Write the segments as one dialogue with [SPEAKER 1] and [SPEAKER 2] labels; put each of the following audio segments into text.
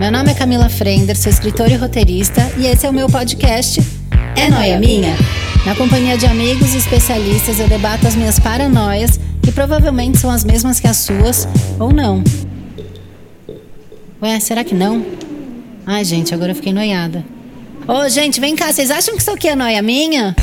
[SPEAKER 1] Meu nome é Camila Frender, sou escritora e roteirista e esse é o meu podcast É Noia Minha? Na companhia de amigos e especialistas eu debato as minhas paranoias, que provavelmente são as mesmas que as suas, ou não. Ué, será que não? Ai, gente, agora eu fiquei noiada. Ô, gente, vem cá, vocês acham que isso aqui é noia minha?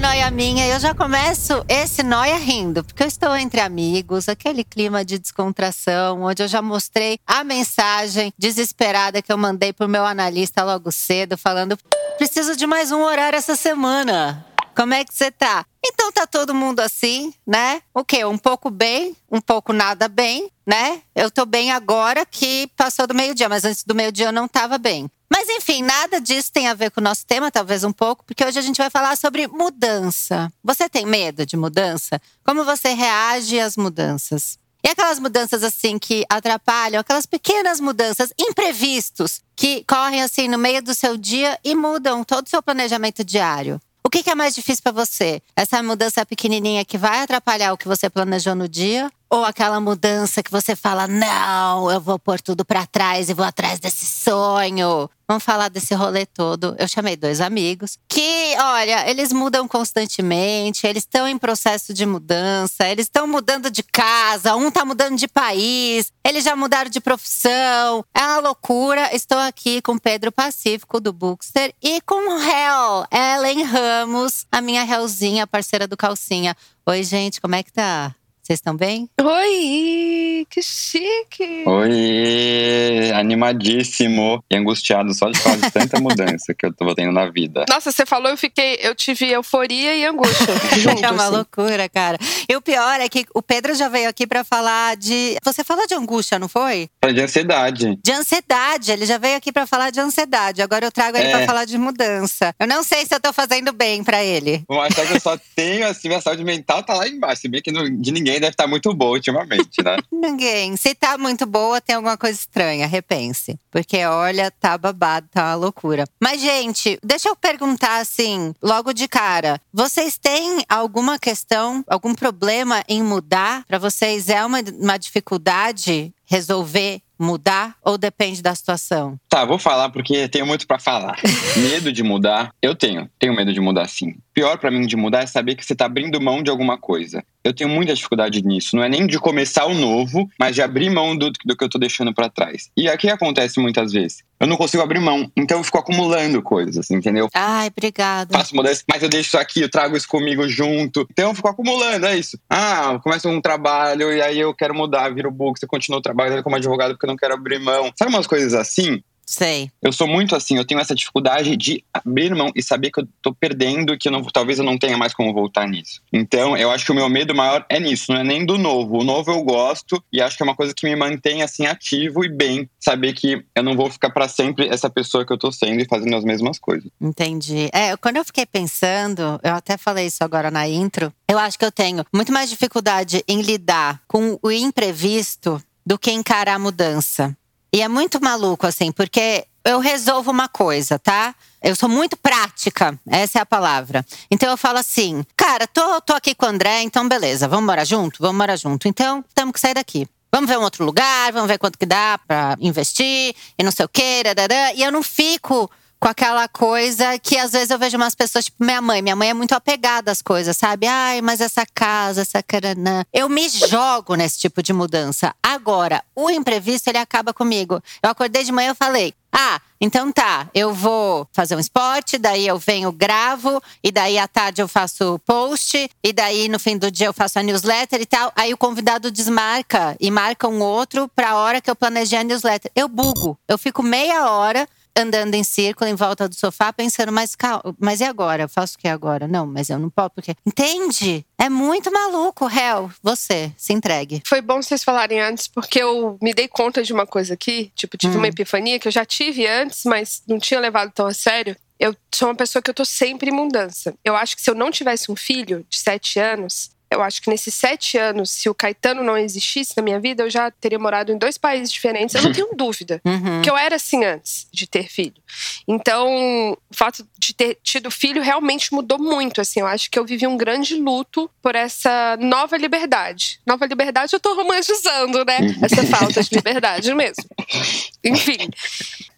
[SPEAKER 1] Noia minha. Eu já começo esse noia rindo, porque eu estou entre amigos, aquele clima de descontração, onde eu já mostrei a mensagem desesperada que eu mandei pro meu analista logo cedo, falando: preciso de mais um horário essa semana. Como é que você tá? Então tá todo mundo assim, né? O quê? Um pouco bem, um pouco nada bem, né? Eu tô bem agora que passou do meio-dia, mas antes do meio-dia eu não tava bem. Mas enfim, nada disso tem a ver com o nosso tema, talvez um pouco, porque hoje a gente vai falar sobre mudança. Você tem medo de mudança? Como você reage às mudanças? E aquelas mudanças assim que atrapalham, aquelas pequenas mudanças, imprevistos, que correm assim no meio do seu dia e mudam todo o seu planejamento diário. O que, que é mais difícil para você? Essa mudança pequenininha que vai atrapalhar o que você planejou no dia? Ou aquela mudança que você fala, não, eu vou pôr tudo para trás e vou atrás desse sonho. Vamos falar desse rolê todo. Eu chamei dois amigos que, olha, eles mudam constantemente, eles estão em processo de mudança, eles estão mudando de casa, um tá mudando de país, eles já mudaram de profissão. É uma loucura. Estou aqui com Pedro Pacífico do Bookster e com Hel, Ellen Ramos, a minha Helzinha, parceira do Calcinha. Oi, gente, como é que tá? Vocês estão bem?
[SPEAKER 2] Oi, que chique!
[SPEAKER 3] Oi, animadíssimo e angustiado só de falar de tanta mudança que eu tô tendo na vida.
[SPEAKER 2] Nossa, você falou, eu fiquei, eu tive euforia e angústia. junto,
[SPEAKER 1] é uma
[SPEAKER 2] assim.
[SPEAKER 1] loucura, cara. E o pior é que o Pedro já veio aqui pra falar de. Você falou de angústia, não foi?
[SPEAKER 3] De ansiedade.
[SPEAKER 1] De ansiedade. Ele já veio aqui pra falar de ansiedade. Agora eu trago ele
[SPEAKER 3] É.
[SPEAKER 1] pra falar de mudança. Eu não sei se eu tô fazendo bem pra ele.
[SPEAKER 3] Vão achar que eu só tenho, assim, minha saúde mental tá lá embaixo. Se bem que não- de ninguém deve estar muito boa ultimamente, né?
[SPEAKER 1] Ninguém. Se tá muito boa, tem alguma coisa estranha. Repense. Porque, olha, tá babado, tá uma loucura. Mas, gente, deixa eu perguntar assim, logo de cara. Vocês têm alguma questão, algum problema em mudar? Pra vocês é uma, uma dificuldade resolver mudar? Ou depende da situação?
[SPEAKER 3] Tá, vou falar porque tenho muito pra falar. medo de mudar, eu tenho. Tenho medo de mudar sim. Pior pra mim de mudar é saber que você tá abrindo mão de alguma coisa. Eu tenho muita dificuldade nisso. Não é nem de começar o novo, mas de abrir mão do, do que eu tô deixando pra trás. E aqui acontece muitas vezes. Eu não consigo abrir mão, então eu fico acumulando coisas, entendeu?
[SPEAKER 1] Ai, obrigada.
[SPEAKER 3] faço mudança, mas eu deixo isso aqui, eu trago isso comigo junto. Então eu fico acumulando, é isso. Ah, eu começo um trabalho e aí eu quero mudar, viro book, você continua trabalhando como advogado porque eu não quero abrir mão. Sabe umas coisas assim?
[SPEAKER 1] Sei.
[SPEAKER 3] Eu sou muito assim, eu tenho essa dificuldade de abrir mão e saber que eu tô perdendo, que eu não, talvez eu não tenha mais como voltar nisso. Então, eu acho que o meu medo maior é nisso, não é nem do novo. O novo eu gosto e acho que é uma coisa que me mantém assim ativo e bem, saber que eu não vou ficar pra sempre essa pessoa que eu tô sendo e fazendo as mesmas coisas.
[SPEAKER 1] Entendi. É, quando eu fiquei pensando, eu até falei isso agora na intro, eu acho que eu tenho muito mais dificuldade em lidar com o imprevisto do que encarar a mudança. E é muito maluco, assim, porque eu resolvo uma coisa, tá? Eu sou muito prática, essa é a palavra. Então eu falo assim, cara, tô, tô aqui com o André, então beleza, vamos morar junto? Vamos morar junto. Então temos que sair daqui. Vamos ver um outro lugar, vamos ver quanto que dá pra investir e não sei o dadadã. E eu não fico com aquela coisa que às vezes eu vejo umas pessoas, tipo minha mãe. Minha mãe é muito apegada às coisas, sabe? Ai, mas essa casa, essa caranã. Eu me jogo nesse tipo de mudança. Agora, o imprevisto, ele acaba comigo. Eu acordei de manhã e falei. Ah, então tá, eu vou fazer um esporte, daí eu venho, gravo, e daí à tarde eu faço post, e daí no fim do dia eu faço a newsletter e tal. Aí o convidado desmarca e marca um outro pra hora que eu planejei a newsletter. Eu bugo, eu fico meia hora andando em círculo em volta do sofá, pensando, mas calma, mas e agora? Eu faço o que agora? Não, mas eu não posso, porque. Entende? É muito maluco, réu. Você, se entregue.
[SPEAKER 2] Foi bom vocês falarem antes, porque eu me dei conta de uma coisa aqui. Tipo, tive
[SPEAKER 1] Hum.
[SPEAKER 2] uma epifania que eu já tive antes, mas não tinha levado tão a sério. Eu sou uma pessoa que eu tô sempre em mudança. Eu acho que se eu não tivesse um filho de sete anos, Eu acho que nesses sete anos, se o Caetano não existisse na minha vida, eu já teria morado em dois países diferentes. Eu não tenho dúvida.
[SPEAKER 1] Uhum.
[SPEAKER 2] Que eu era assim antes de ter filho. Então, o fato de ter tido filho realmente mudou muito. Assim, eu acho que eu vivi um grande luto por essa nova liberdade. Nova liberdade eu tô romantizando, né?
[SPEAKER 3] Uhum.
[SPEAKER 2] Essa falta de liberdade mesmo. Enfim.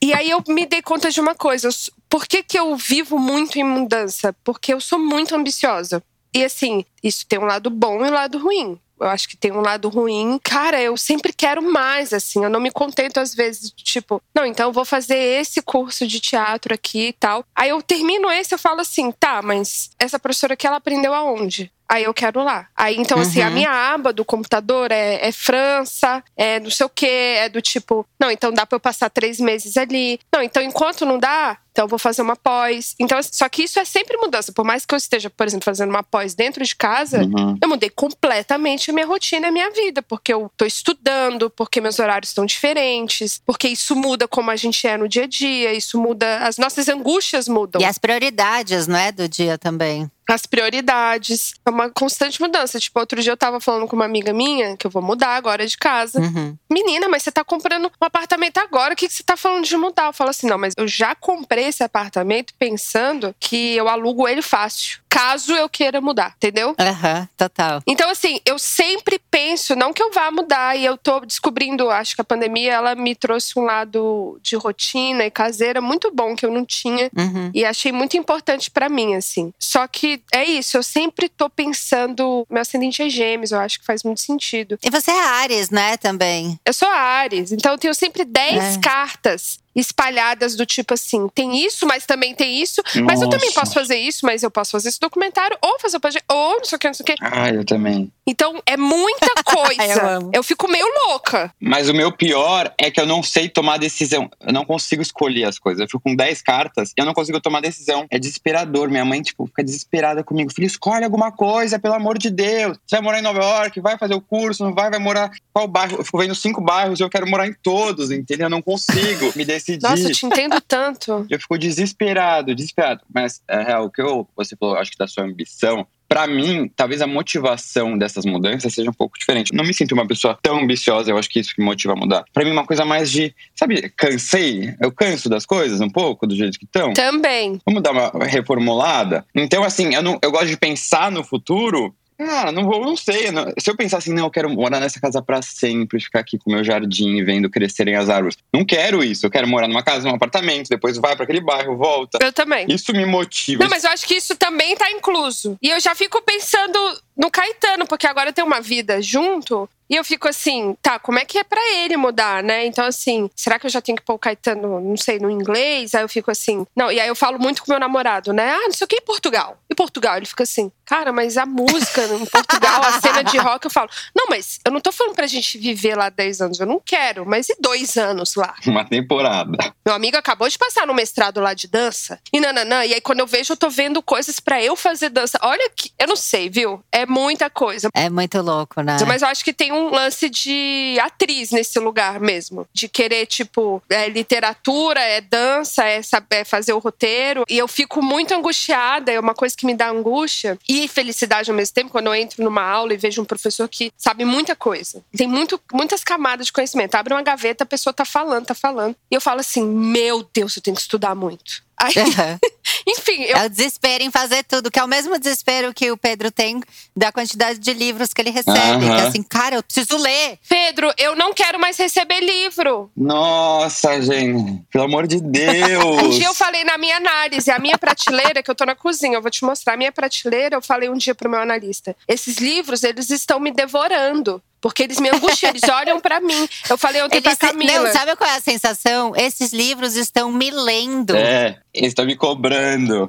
[SPEAKER 2] E aí eu me dei conta de uma coisa. Por que, que eu vivo muito em mudança? Porque eu sou muito ambiciosa. E assim, isso tem um lado bom e um lado ruim. Eu acho que tem um lado ruim. Cara, eu sempre quero mais, assim. Eu não me contento, às vezes, tipo, não, então eu vou fazer esse curso de teatro aqui e tal. Aí eu termino esse, eu falo assim, tá, mas essa professora aqui, ela aprendeu aonde? Aí eu quero lá. Aí, então, assim, a
[SPEAKER 1] Uhum.
[SPEAKER 2] minha aba do computador é, é França, é não sei o quê, é do tipo, não, então dá pra eu passar três meses ali. Não, então enquanto não dá, então eu vou fazer uma pós. Então, assim, só que isso é sempre mudança. Por mais que eu esteja, por exemplo, fazendo uma pós dentro de casa,
[SPEAKER 3] Uhum.
[SPEAKER 2] eu mudei completamente a minha rotina e a minha vida, porque eu tô estudando, porque meus horários estão diferentes, porque isso muda como a gente é no dia a dia, isso muda, as nossas angústias mudam.
[SPEAKER 1] E as prioridades, não é? Do dia também.
[SPEAKER 2] As prioridades. É uma constante mudança. Tipo, outro dia eu tava falando com uma amiga minha, que eu vou mudar agora de casa.
[SPEAKER 1] Uhum.
[SPEAKER 2] Menina, mas você tá comprando um apartamento agora, o que, que você tá falando de mudar? Eu falo assim, não, mas eu já comprei esse apartamento pensando que eu alugo ele fácil, caso eu queira mudar, entendeu?
[SPEAKER 1] Aham, total.
[SPEAKER 2] Então, assim, eu sempre penso, não que eu vá mudar, e eu tô descobrindo, acho que a pandemia, ela me trouxe um lado de rotina e caseira muito bom, que eu não tinha,
[SPEAKER 1] Uhum.
[SPEAKER 2] e achei muito importante pra mim, assim. Só que é isso, eu sempre tô pensando, meu ascendente é gêmeos, eu acho que faz muito sentido.
[SPEAKER 1] E você é Ares, né? Também.
[SPEAKER 2] Eu sou Ares, então eu tenho sempre 10
[SPEAKER 1] É.
[SPEAKER 2] cartas espalhadas do tipo assim, tem isso, mas também tem isso, mas eu também
[SPEAKER 3] Nossa.
[SPEAKER 2] posso fazer isso, mas eu posso fazer esse documentário, ou fazer o projeto, ou não sei o que, não sei o que.
[SPEAKER 3] Ah, eu também.
[SPEAKER 2] Então é muita coisa.
[SPEAKER 1] Eu
[SPEAKER 2] eu fico meio louca.
[SPEAKER 3] Mas o meu pior é que eu não sei tomar decisão. Eu não consigo escolher as coisas. Eu fico com 10 cartas e eu não consigo tomar decisão. É desesperador. Minha mãe, tipo, fica desesperada comigo. Filho, escolhe alguma coisa, pelo amor de Deus. Você vai morar em Nova York, vai fazer o curso, não vai, vai morar. Qual bairro? Eu fico vendo cinco bairros e eu quero morar em todos, entendeu? Eu não consigo me decidir.
[SPEAKER 2] Nossa, eu te entendo tanto.
[SPEAKER 3] Eu fico desesperado, desesperado. Mas, é real, o que eu, você falou, acho que da sua ambição, Pra mim, talvez a motivação dessas mudanças seja um pouco diferente. Não me sinto uma pessoa tão ambiciosa, eu acho que isso que me motiva a mudar. Pra mim, uma coisa mais de, sabe, cansei, eu canso das coisas um pouco, do jeito que estão.
[SPEAKER 2] Também.
[SPEAKER 3] Vamos dar uma reformulada? Então, assim, eu, não, eu gosto de pensar no futuro. Cara, não vou, não sei. não- se eu pensar assim, não, eu quero morar nessa casa pra sempre, ficar aqui com o meu jardim, vendo crescerem as árvores. Não quero isso. Eu quero morar numa casa, num apartamento, depois vai pra aquele bairro, volta.
[SPEAKER 2] Eu também.
[SPEAKER 3] Isso me motiva.
[SPEAKER 2] Não, mas eu acho que isso também tá incluso. E eu já fico pensando no Caetano, porque agora tem uma vida junto. E eu fico assim, tá, como é que é pra ele mudar, né? Então, assim, será que eu já tenho que pôr o Caetano, não sei, no inglês? Aí eu fico assim. Não, e aí eu falo muito com meu namorado, né? Ah, não sei o que em Portugal. E Portugal? Ele fica assim, cara, mas a música em Portugal, a cena de rock, eu falo, não, mas eu não tô falando pra gente viver lá 10 anos, eu não quero, mas e dois anos lá?
[SPEAKER 3] Uma temporada.
[SPEAKER 2] Meu amigo acabou de passar no mestrado lá de dança. E nananã. E aí, quando eu vejo, eu tô vendo coisas pra eu fazer dança. Olha que. Eu não sei, viu? É muita coisa.
[SPEAKER 1] É muito louco, né?
[SPEAKER 2] Mas eu acho que tem um lance de atriz nesse lugar mesmo. De querer, tipo, é literatura, é dança, é saber fazer o roteiro. E eu fico muito angustiada, é uma coisa que me dá angústia e felicidade ao mesmo tempo quando eu entro numa aula e vejo um professor que sabe muita coisa. Tem muito, muitas camadas de conhecimento. Abre uma gaveta, a pessoa tá falando, tá falando. E eu falo assim: meu Deus, eu tenho que estudar muito. Aí, enfim, eu
[SPEAKER 1] É o desespero em fazer tudo, que é o mesmo desespero que o Pedro tem da quantidade de livros que ele recebe. Que é
[SPEAKER 3] Aham.
[SPEAKER 1] assim, cara, eu preciso ler.
[SPEAKER 2] Pedro, eu não quero mais receber livro.
[SPEAKER 3] Nossa, gente. Pelo amor de Deus.
[SPEAKER 2] Um dia eu falei na minha análise, a minha prateleira, que eu tô na cozinha, eu vou te mostrar. A minha prateleira, eu falei um dia pro meu analista: esses livros, eles estão me devorando. Porque eles me angustiam, eles olham pra mim. Eu falei ontem pra
[SPEAKER 1] Eles,
[SPEAKER 2] Camila.
[SPEAKER 1] não, sabe qual é a sensação? Esses livros estão me lendo.
[SPEAKER 3] É, eles estão me cobrando.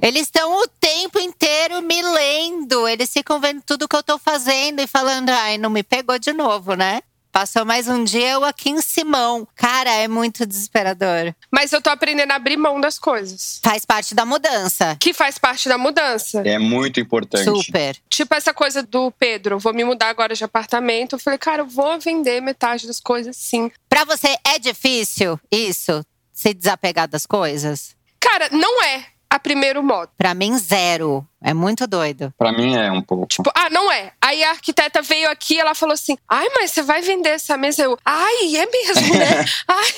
[SPEAKER 1] Eles estão o tempo inteiro me lendo. Eles ficam vendo tudo que eu tô fazendo e falando, ai, não me pegou de novo, né? Passou mais um dia eu aqui em Simão. Cara, é muito desesperador.
[SPEAKER 2] Mas eu tô aprendendo a abrir mão das coisas.
[SPEAKER 1] Faz parte da mudança.
[SPEAKER 2] Que faz parte da mudança.
[SPEAKER 3] É muito importante.
[SPEAKER 1] Super.
[SPEAKER 2] Tipo essa coisa do Pedro, vou me mudar agora de apartamento. Eu falei, cara, eu vou vender metade das coisas sim.
[SPEAKER 1] Pra você é difícil isso? Se desapegar das coisas?
[SPEAKER 2] Cara, não é. A primeiro modo?
[SPEAKER 1] Pra mim, zero. É muito doido.
[SPEAKER 3] Pra mim é um pouco.
[SPEAKER 2] Tipo, ah, não é. Aí a arquiteta veio aqui ela falou assim: ai, mas você vai vender essa mesa? Eu, ai, é mesmo, né? ai.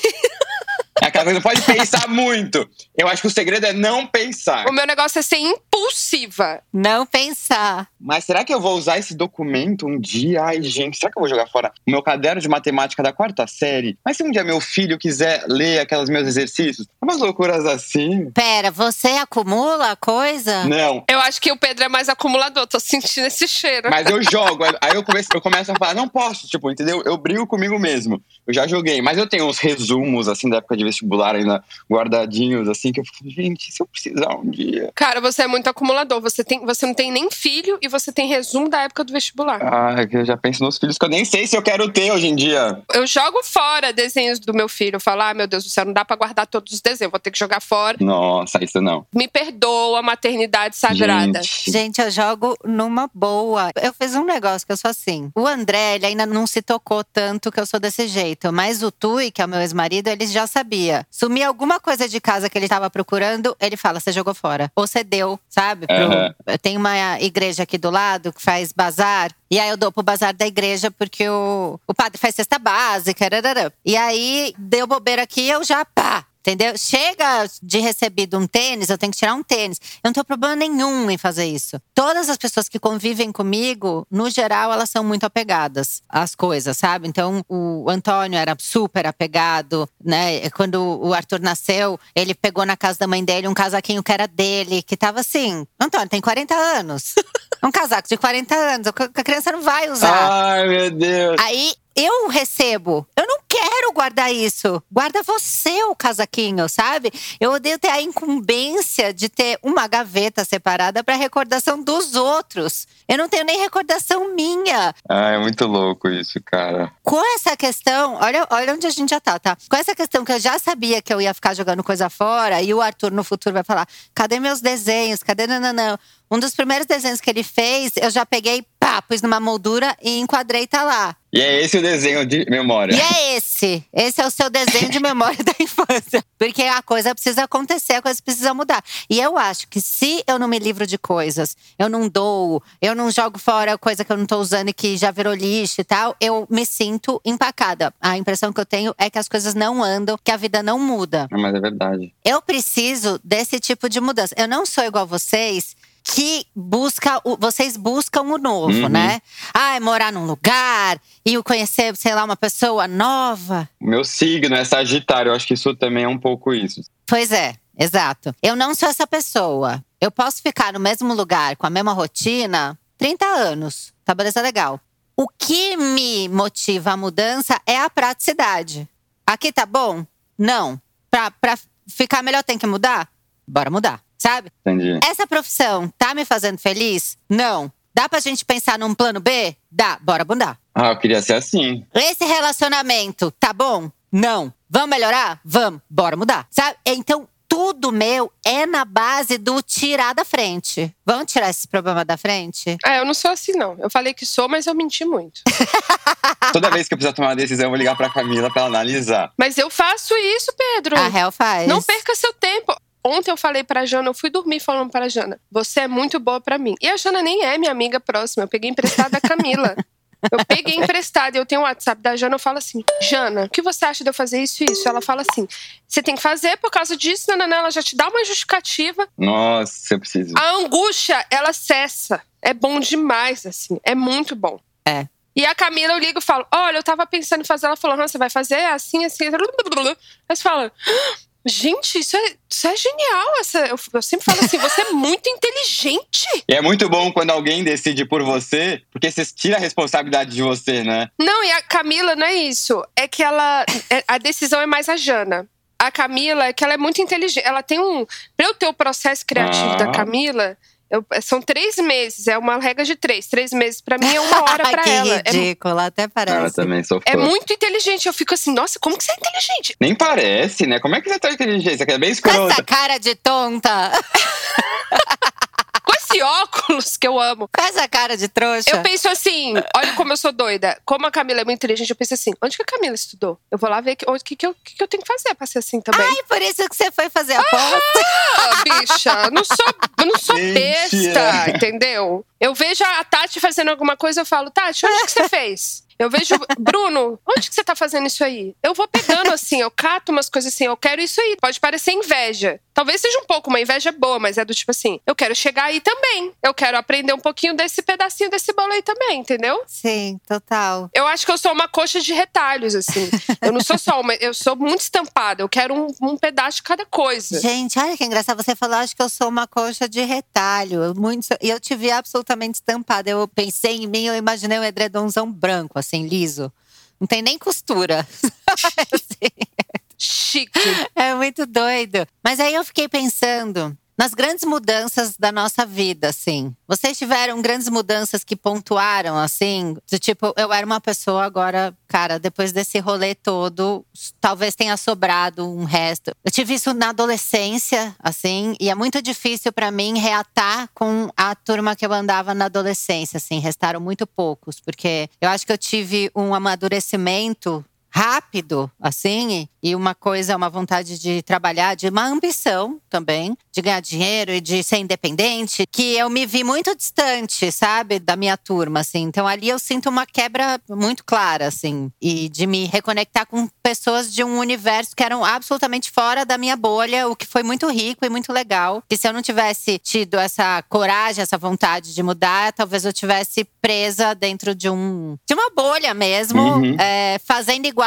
[SPEAKER 3] É aquela coisa, pode pensar muito. Eu acho que o segredo é não pensar.
[SPEAKER 2] O meu negócio é ser impulsiva.
[SPEAKER 1] Não pensar.
[SPEAKER 3] Mas será que eu vou usar esse documento um dia? Ai, gente, será que eu vou jogar fora o meu caderno de matemática da quarta série? Mas se um dia meu filho quiser ler aqueles meus exercícios, umas loucuras assim.
[SPEAKER 1] Pera, você acumula coisa?
[SPEAKER 3] Não.
[SPEAKER 2] Eu acho que o Pedro é mais acumulador, tô sentindo esse cheiro.
[SPEAKER 3] Mas eu jogo. Aí eu começo, eu começo a falar, não posso, tipo, entendeu? Eu brigo comigo mesmo. Eu já joguei, mas eu tenho uns resumos, assim, da época de vestibular ainda guardadinhos, assim, que eu falo, gente, se eu precisar um dia.
[SPEAKER 2] Cara, você é muito acumulador. Você, tem, você não tem nem filho e você tem resumo da época do vestibular.
[SPEAKER 3] Ah, é eu já penso nos filhos que eu nem sei se eu quero ter hoje em dia.
[SPEAKER 2] Eu jogo fora desenhos do meu filho. Eu falo, ah, meu Deus do céu, não dá pra guardar todos os desenhos, vou ter que jogar fora.
[SPEAKER 3] Nossa, isso não.
[SPEAKER 2] Me perdoa a maternidade sagrada.
[SPEAKER 3] Gente.
[SPEAKER 1] Gente, eu jogo numa boa. Eu fiz um negócio que eu sou assim. O André, ele ainda não se tocou tanto que eu sou desse jeito. Mas o Tui, que é o meu ex-marido, ele já sabia. Sumir alguma coisa de casa que ele tava procurando, ele fala: você jogou fora. Ou você deu, sabe? Pro-
[SPEAKER 3] Aham.
[SPEAKER 1] Tem uma igreja aqui do lado que faz bazar. E aí eu dou pro bazar da igreja porque o, o padre faz cesta básica. rarará. E aí deu bobeira aqui, eu já pá. Entendeu? Chega de recebido um tênis, eu tenho que tirar um tênis. Eu não tenho problema nenhum em fazer isso. Todas as pessoas que convivem comigo, no geral, elas são muito apegadas às coisas, sabe? Então, o Antônio era super apegado, né? Quando o Arthur nasceu, ele pegou na casa da mãe dele um casaquinho que era dele, que tava assim: Antônio, tem 40 anos. Um casaco de 40 anos, a criança não vai usar.
[SPEAKER 3] Ai, meu Deus.
[SPEAKER 1] Aí eu recebo. Eu não quero guardar isso. Guarda você o casaquinho, sabe? Eu odeio ter a incumbência de ter uma gaveta separada para recordação dos outros. Eu não tenho nem recordação minha.
[SPEAKER 3] Ah, é muito louco isso, cara.
[SPEAKER 1] Com essa questão, olha, olha onde a gente já tá, tá? Com essa questão que eu já sabia que eu ia ficar jogando coisa fora, e o Arthur no futuro vai falar: cadê meus desenhos? Cadê nananã? Um dos primeiros desenhos que ele fez, eu já peguei, pá, pus numa moldura e enquadrei, tá lá.
[SPEAKER 3] E é esse o desenho de memória.
[SPEAKER 1] E é esse. Esse é o seu desenho de memória da infância. Porque a coisa precisa acontecer, a coisa precisa mudar. E eu acho que se eu não me livro de coisas, eu não dou, eu não jogo fora coisa que eu não tô usando e que já virou lixo e tal, eu me sinto empacada. A impressão que eu tenho é que as coisas não andam, que a vida não muda.
[SPEAKER 3] Mas é verdade.
[SPEAKER 1] Eu preciso desse tipo de mudança. Eu não sou igual vocês que busca o, vocês buscam o novo,
[SPEAKER 3] Uhum.
[SPEAKER 1] né? Ah, é morar num lugar e o conhecer, sei lá, uma pessoa nova.
[SPEAKER 3] O meu signo é Sagitário, eu acho que isso também é um pouco isso.
[SPEAKER 1] Pois é, exato. Eu não sou essa pessoa. Eu posso ficar no mesmo lugar, com a mesma rotina, 30 anos. Tá beleza legal. O que me motiva a mudança é a praticidade. Aqui tá bom? Não. Pra, pra ficar melhor tem que mudar? Bora mudar, sabe?
[SPEAKER 3] Entendi.
[SPEAKER 1] Essa profissão tá me fazendo feliz? Não. Dá pra gente pensar num plano B? Dá, bora mudar.
[SPEAKER 3] Ah, eu queria ser assim.
[SPEAKER 1] Esse relacionamento tá bom? Não. Vamos melhorar? Vamos. Bora mudar. Sabe? Então, tudo meu é na base do tirar da frente. Vamos tirar esse problema da frente?
[SPEAKER 2] É, eu não sou assim, não. Eu falei que sou, mas eu menti muito.
[SPEAKER 3] Toda vez que eu precisar tomar uma decisão, eu vou ligar pra Camila pra ela analisar.
[SPEAKER 2] Mas eu faço isso, Pedro.
[SPEAKER 1] A Hel faz.
[SPEAKER 2] Não perca seu tempo. Ontem eu falei pra Jana, eu fui dormir falando pra Jana, você é muito boa pra mim. E a Jana nem é minha amiga próxima, eu peguei emprestada da Camila. Eu peguei emprestada, eu tenho o WhatsApp da Jana, eu falo assim: Jana, o que você acha de eu fazer isso e isso? Ela fala assim: você tem que fazer por causa disso, nananã. Ela já te dá uma justificativa.
[SPEAKER 3] Nossa, eu preciso.
[SPEAKER 2] A angústia, ela cessa. É bom demais, assim. É muito bom.
[SPEAKER 1] É.
[SPEAKER 2] E a Camila, eu ligo e falo: Olha, eu tava pensando em fazer. Ela falou: "Hã, Você vai fazer assim, assim. Aí você fala: "Ah, Gente, isso é, isso é genial. Essa, eu, eu sempre falo assim: Você é muito inteligente.
[SPEAKER 3] E é muito bom quando alguém decide por você, porque você tira a responsabilidade de você, né?
[SPEAKER 2] Não, e a Camila não é isso. É que ela. é- a decisão é mais a Jana. A Camila é que ela é muito inteligente. Ela tem um. Pra eu ter o processo criativo
[SPEAKER 3] Ah.
[SPEAKER 2] da Camila. Eu- são três meses, é uma regra de três. Três meses pra mim é uma hora pra
[SPEAKER 1] que
[SPEAKER 2] ela. É,
[SPEAKER 1] ridículo, até
[SPEAKER 3] Ela
[SPEAKER 1] parece.
[SPEAKER 3] também sou fã.
[SPEAKER 2] é muito inteligente. Eu fico assim, nossa, como que você é inteligente?
[SPEAKER 3] Nem parece, né? Como é que você tá inteligente? Você é bem
[SPEAKER 1] Com
[SPEAKER 3] escrota.
[SPEAKER 1] essa cara de tonta.
[SPEAKER 2] Com esse óculos que eu amo.
[SPEAKER 1] Com essa cara de trouxa.
[SPEAKER 2] Eu penso assim, olha como eu sou doida. Como a Camila é muito inteligente, eu penso assim, onde que a Camila estudou? Eu vou lá ver o que, que, eu, que, que eu tenho que fazer pra ser assim também.
[SPEAKER 1] Ai, por isso que você foi fazer a.
[SPEAKER 2] Ah, bicha, eu não sou, eu não sou besta, entendeu? Eu vejo a Tati fazendo alguma coisa, eu falo, Tati, onde que você fez? Eu vejo, Bruno, onde que você tá fazendo isso aí? Eu vou pegando assim, eu cato umas coisas assim, eu quero isso aí. Pode parecer inveja. Talvez seja um pouco uma inveja boa, mas é do tipo assim, eu quero chegar aí também. Eu quero aprender um pouquinho desse pedacinho desse bolo aí também, entendeu?
[SPEAKER 1] Sim, total.
[SPEAKER 2] Eu acho que eu sou uma coxa de retalhos, assim. Eu não sou só uma, eu sou muito estampada. Eu quero um, um pedaço de cada coisa.
[SPEAKER 1] Gente, olha que engraçado. Você falou, acho que eu sou uma coxa de retalho. Muito, e eu te vi absolutamente estampada. Eu pensei em mim, eu imaginei um edredomzão branco, assim, liso. Não tem nem costura. Assim, muito doido. Mas aí eu fiquei pensando nas grandes mudanças da nossa vida, assim. Vocês tiveram grandes mudanças que pontuaram, assim? Do tipo, eu era uma pessoa agora, cara, depois desse rolê todo, talvez tenha sobrado um resto. Eu tive isso na adolescência, assim, e é muito difícil pra mim reatar com a turma que eu andava na adolescência, assim. Restaram muito poucos, porque eu acho que eu tive um amadurecimento rápido, assim, e uma coisa, uma vontade de trabalhar, de uma ambição também, de ganhar dinheiro e de ser independente, que eu me vi muito distante, sabe, da minha turma, assim. Então ali eu sinto uma quebra muito clara, assim, e de me reconectar com pessoas de um universo que eram absolutamente fora da minha bolha, o que foi muito rico e muito legal. E se eu não tivesse tido essa coragem, essa vontade de mudar, talvez eu tivesse presa dentro de um de uma bolha mesmo,
[SPEAKER 3] Uhum.
[SPEAKER 1] é, fazendo igual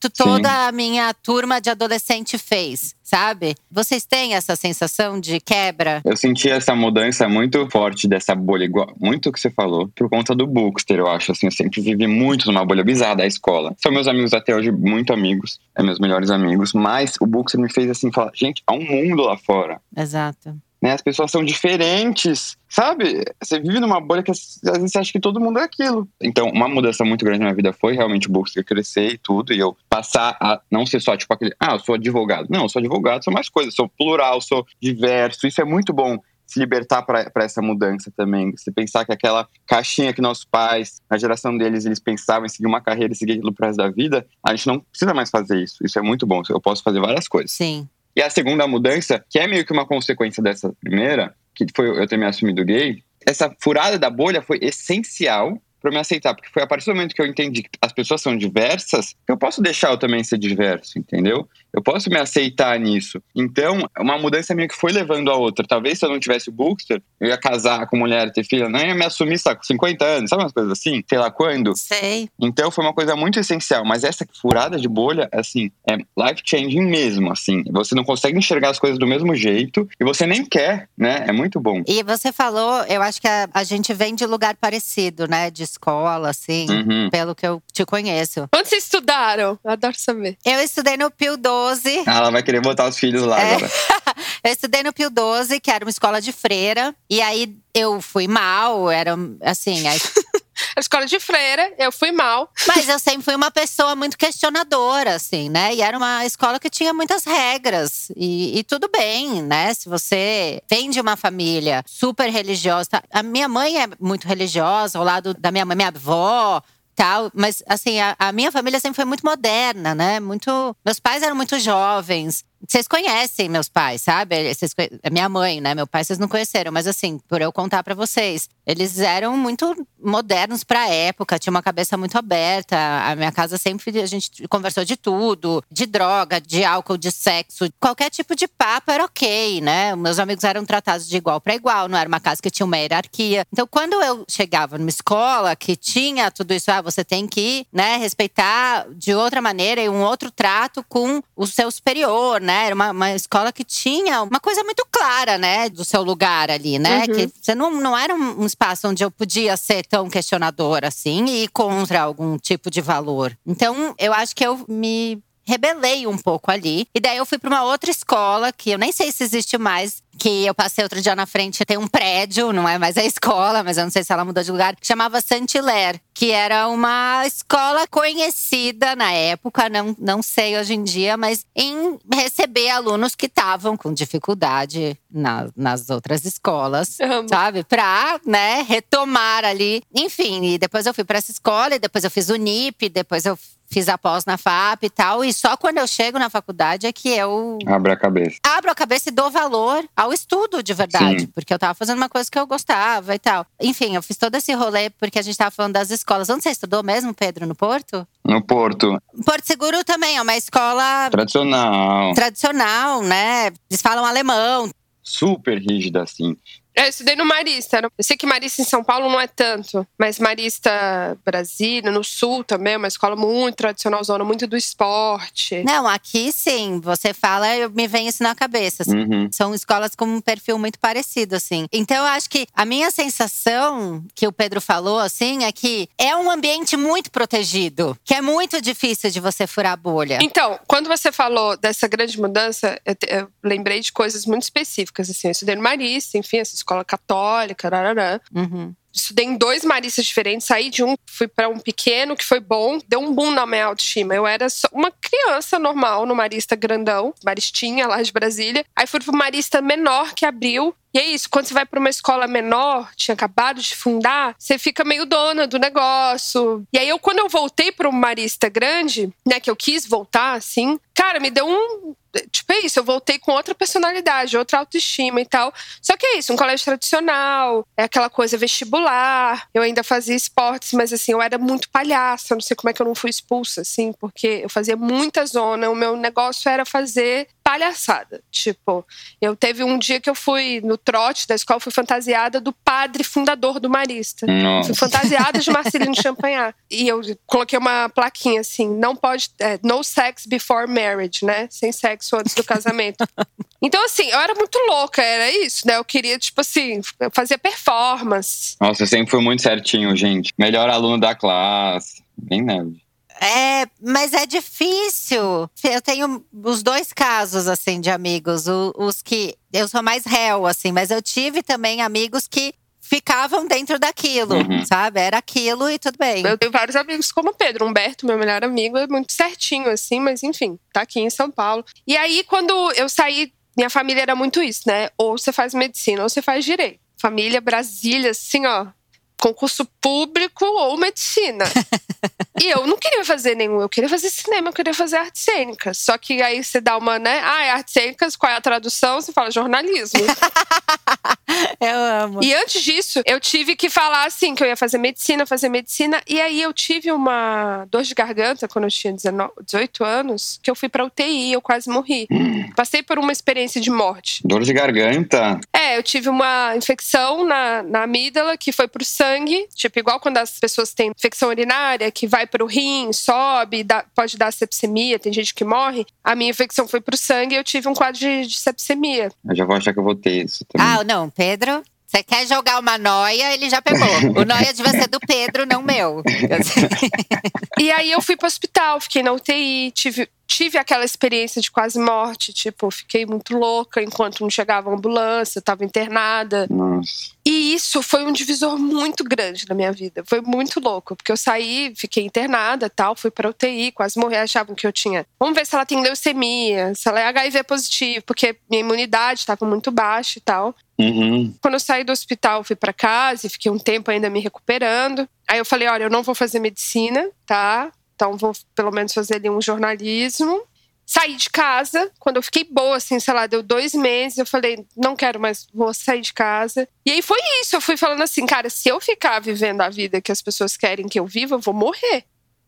[SPEAKER 1] tu- toda a minha turma de adolescente fez, sabe? Vocês têm essa sensação de quebra?
[SPEAKER 3] Eu senti essa mudança muito forte dessa bolha, igual, muito o que você falou, por conta do Bookster, eu acho. Assim, eu sempre vivi muito numa bolha bizarra da escola. São meus amigos até hoje, muito amigos, é meus melhores amigos, mas o Bookster me fez assim falar: gente, há um mundo lá fora.
[SPEAKER 1] Exato.
[SPEAKER 3] Né? As pessoas são diferentes, sabe? Você vive numa bolha que às vezes você acha que todo mundo é aquilo. Então, uma mudança muito grande na minha vida foi realmente o Bookster crescer e tudo, e eu passar a não ser só tipo aquele, ah, eu sou advogado. Não, eu sou advogado, sou mais coisas, sou plural, sou diverso. Isso é muito bom se libertar para essa mudança também. Você pensar que aquela caixinha que nossos pais, na geração deles, eles pensavam em seguir uma carreira e seguir aquilo pro resto da vida, a gente não precisa mais fazer isso. Isso é muito bom. Eu posso fazer várias coisas.
[SPEAKER 1] Sim.
[SPEAKER 3] E a segunda mudança, que é meio que uma consequência dessa primeira, que foi eu ter me assumido gay, essa furada da bolha foi essencial para me aceitar, porque foi a partir do momento que eu entendi que as pessoas são diversas, que eu posso deixar eu também ser diverso, entendeu? Eu posso me aceitar nisso. Então, uma mudança minha que foi levando a outra. Talvez se eu não tivesse o Bookster, eu ia casar com mulher, ter filha, não ia me assumir, sabe, com 50 anos, sabe umas coisas assim? Sei lá quando.
[SPEAKER 1] Sei.
[SPEAKER 3] Então foi uma coisa muito essencial, mas essa furada de bolha, assim, é life changing mesmo, assim. Você não consegue enxergar as coisas do mesmo jeito e você nem quer, né? É muito bom.
[SPEAKER 1] E você falou, eu acho que a, a gente vem de lugar parecido, né? De escola, assim,
[SPEAKER 3] Uhum.
[SPEAKER 1] pelo que eu te conheço.
[SPEAKER 2] Onde vocês estudaram? Eu adoro saber.
[SPEAKER 1] Eu estudei no Pio 12.
[SPEAKER 3] Ah, Ela vai querer botar os filhos lá
[SPEAKER 1] É.
[SPEAKER 3] agora.
[SPEAKER 1] Eu estudei no Pio 12, que era uma escola de freira. E aí eu fui mal, era assim. aí-
[SPEAKER 2] A escola de freira, eu fui mal.
[SPEAKER 1] mas eu sempre fui uma pessoa muito questionadora, assim, né? E era uma escola que tinha muitas regras. E, e tudo bem, né? Se você vem de uma família super religiosa. A minha mãe é muito religiosa, ao lado da minha mãe, minha avó. Tal, mas assim, a, a minha família sempre foi muito moderna, né? Muito. Meus pais eram muito jovens. Vocês conhecem meus pais, sabe? Vocês, é minha mãe, né? Meu pai vocês não conheceram, mas assim, por eu contar pra vocês, eles eram muito modernos pra época, tinha uma cabeça muito aberta. A minha casa sempre a gente conversou de tudo, de droga, de álcool, de sexo, qualquer tipo de papo era ok, né? Meus amigos eram tratados de igual pra igual, não era uma casa que tinha uma hierarquia. Então, quando eu chegava numa escola que tinha tudo isso, ah, você tem que, né, respeitar de outra maneira e um outro trato com o seu superior, né? Era uma, uma escola que tinha uma coisa muito clara, né, do seu lugar ali, né?
[SPEAKER 2] Uhum.
[SPEAKER 1] Que você não, não era um espaço onde eu podia ser tão questionadora assim e ir contra algum tipo de valor. Então, eu acho que eu me rebelei um pouco ali. E daí eu fui para uma outra escola, que eu nem sei se existe mais, que eu passei outro dia na frente, tem um prédio, não é mais a escola, mas eu não sei se ela mudou de lugar, que chamava Saint-Hilaire, que era uma escola conhecida na época, não, não sei hoje em dia, mas em receber alunos que estavam com dificuldade na, nas outras escolas,
[SPEAKER 2] Amo.
[SPEAKER 1] sabe? Pra, né, retomar ali. Enfim, e depois eu fui para essa escola, e depois eu fiz o NIP, depois eu fiz a pós na FAP e tal. E só quando eu chego na faculdade é que eu
[SPEAKER 3] Abre a cabeça.
[SPEAKER 1] abro a cabeça e dou valor ao estudo de verdade.
[SPEAKER 3] Sim.
[SPEAKER 1] Porque eu tava fazendo uma coisa que eu gostava e tal. Enfim, eu fiz todo esse rolê porque a gente tava falando das escolas. Onde você estudou mesmo, Pedro? No Porto?
[SPEAKER 3] No Porto,
[SPEAKER 1] Porto Seguro também é uma escola
[SPEAKER 3] tradicional,
[SPEAKER 1] tradicional, né? Eles falam alemão.
[SPEAKER 3] super rígida assim.
[SPEAKER 2] Eu estudei no Marista. Eu sei que Marista em São Paulo não é tanto, mas Marista Brasília, no Sul também, é uma escola muito tradicional, zona muito do esporte.
[SPEAKER 1] Não, aqui sim, você fala, eu me vem isso na cabeça. assim.
[SPEAKER 3] Uhum.
[SPEAKER 1] São escolas com um perfil muito parecido, assim. Então, eu acho que a minha sensação que o Pedro falou, assim, é que é um ambiente muito protegido, que é muito difícil de você furar a bolha.
[SPEAKER 2] Então, quando você falou dessa grande mudança, eu, te- eu lembrei de coisas muito específicas. Assim, eu estudei no Marista, enfim, essa escola católica, rarará.
[SPEAKER 1] Uhum.
[SPEAKER 2] Estudei em dois maristas diferentes, saí de um, fui para um pequeno que foi bom, deu um boom na minha autoestima. Eu era só uma criança normal no marista grandão, maristinha lá de Brasília. Aí fui pro marista menor que abriu. E é isso, quando você vai para uma escola menor, tinha acabado de fundar, você fica meio dona do negócio. E aí eu quando eu voltei para um marista grande, né, que eu quis voltar assim, cara, me deu um Tipo, é isso, eu voltei com outra personalidade, outra autoestima e tal. Só que é isso, um colégio tradicional, é aquela coisa vestibular. Eu ainda fazia esportes, mas assim, eu era muito palhaça. Não sei como é que eu não fui expulsa, assim, porque eu fazia muita zona. O meu negócio era fazer palhaçada. Tipo, eu teve um dia que eu fui no trote da escola, fui fantasiada do padre fundador do Marista. Fui
[SPEAKER 3] Nossa.
[SPEAKER 2] fantasiada de Marcelino Champagnat. E eu coloquei uma plaquinha assim: não pode. é, no sex before marriage, né? Sem sexo antes do casamento. Então, assim, eu era muito louca, era isso, né? Eu queria, tipo assim, fazer performance.
[SPEAKER 3] Nossa, eu sempre fui muito certinho, gente. Melhor aluno da classe. Bem nerd.
[SPEAKER 1] É, mas é difícil. Eu tenho os dois casos, assim, de amigos. O- os que. Eu sou mais réu, assim, mas eu tive também amigos que ficavam dentro daquilo,
[SPEAKER 3] Uhum.
[SPEAKER 1] sabe? Era aquilo e tudo bem.
[SPEAKER 2] Eu tenho vários amigos como o Pedro. Humberto, meu melhor amigo, é muito certinho, assim, mas enfim, tá aqui em São Paulo. E aí, quando eu saí, minha família era muito isso, né? Ou você faz medicina ou você faz direito. Família Brasília, assim, ó. Concurso público ou medicina. e eu não queria fazer nenhum, eu queria fazer cinema, eu queria fazer artes cênicas. Só que aí você dá uma, né? Ah, é artes cênicas, qual é a tradução? Você fala jornalismo.
[SPEAKER 1] Eu amo.
[SPEAKER 2] E antes disso, eu tive que falar assim, que eu ia fazer medicina, fazer medicina. E aí eu tive uma dor de garganta quando eu tinha 19, 18 anos, que eu fui pra UTI, eu quase morri. Passei por uma experiência de morte.
[SPEAKER 3] Dor de garganta.
[SPEAKER 2] É, eu tive uma infecção na, na amígdala que foi pro sangue. Tipo, igual quando as pessoas têm infecção urinária, que vai pro rim, sobe, dá- pode dar sepsemia, tem gente que morre. A minha infecção foi pro sangue e eu tive um quadro de, de sepsemia.
[SPEAKER 3] Eu já vou achar que eu vou ter isso também.
[SPEAKER 1] Ah, não, Pedro. Você quer jogar uma noia, ele já pegou. O noia devia ser do Pedro, não meu.
[SPEAKER 2] E aí eu fui pro hospital, fiquei na UTI, tive, tive aquela experiência de quase morte, tipo, fiquei muito louca enquanto não chegava a ambulância, eu tava internada.
[SPEAKER 3] Nossa.
[SPEAKER 2] E isso foi um divisor muito grande na minha vida. Foi muito louco, porque eu saí, fiquei internada, tal, fui pra UTI, quase morri, achavam que eu tinha. Vamos ver se ela tem leucemia, se ela é HIV positivo, porque minha imunidade estava muito baixa e tal.
[SPEAKER 3] Uhum.
[SPEAKER 2] Quando eu saí do hospital, fui pra casa e fiquei um tempo ainda me recuperando. Aí eu falei: olha, eu não vou fazer medicina, tá? Então vou pelo menos fazer ali um jornalismo. Saí de casa, quando eu fiquei boa, assim, sei lá, deu dois meses, eu falei, não quero mais, vou sair de casa. E aí foi isso, eu fui falando assim, cara, se eu ficar vivendo a vida que as pessoas querem que eu viva, eu vou morrer.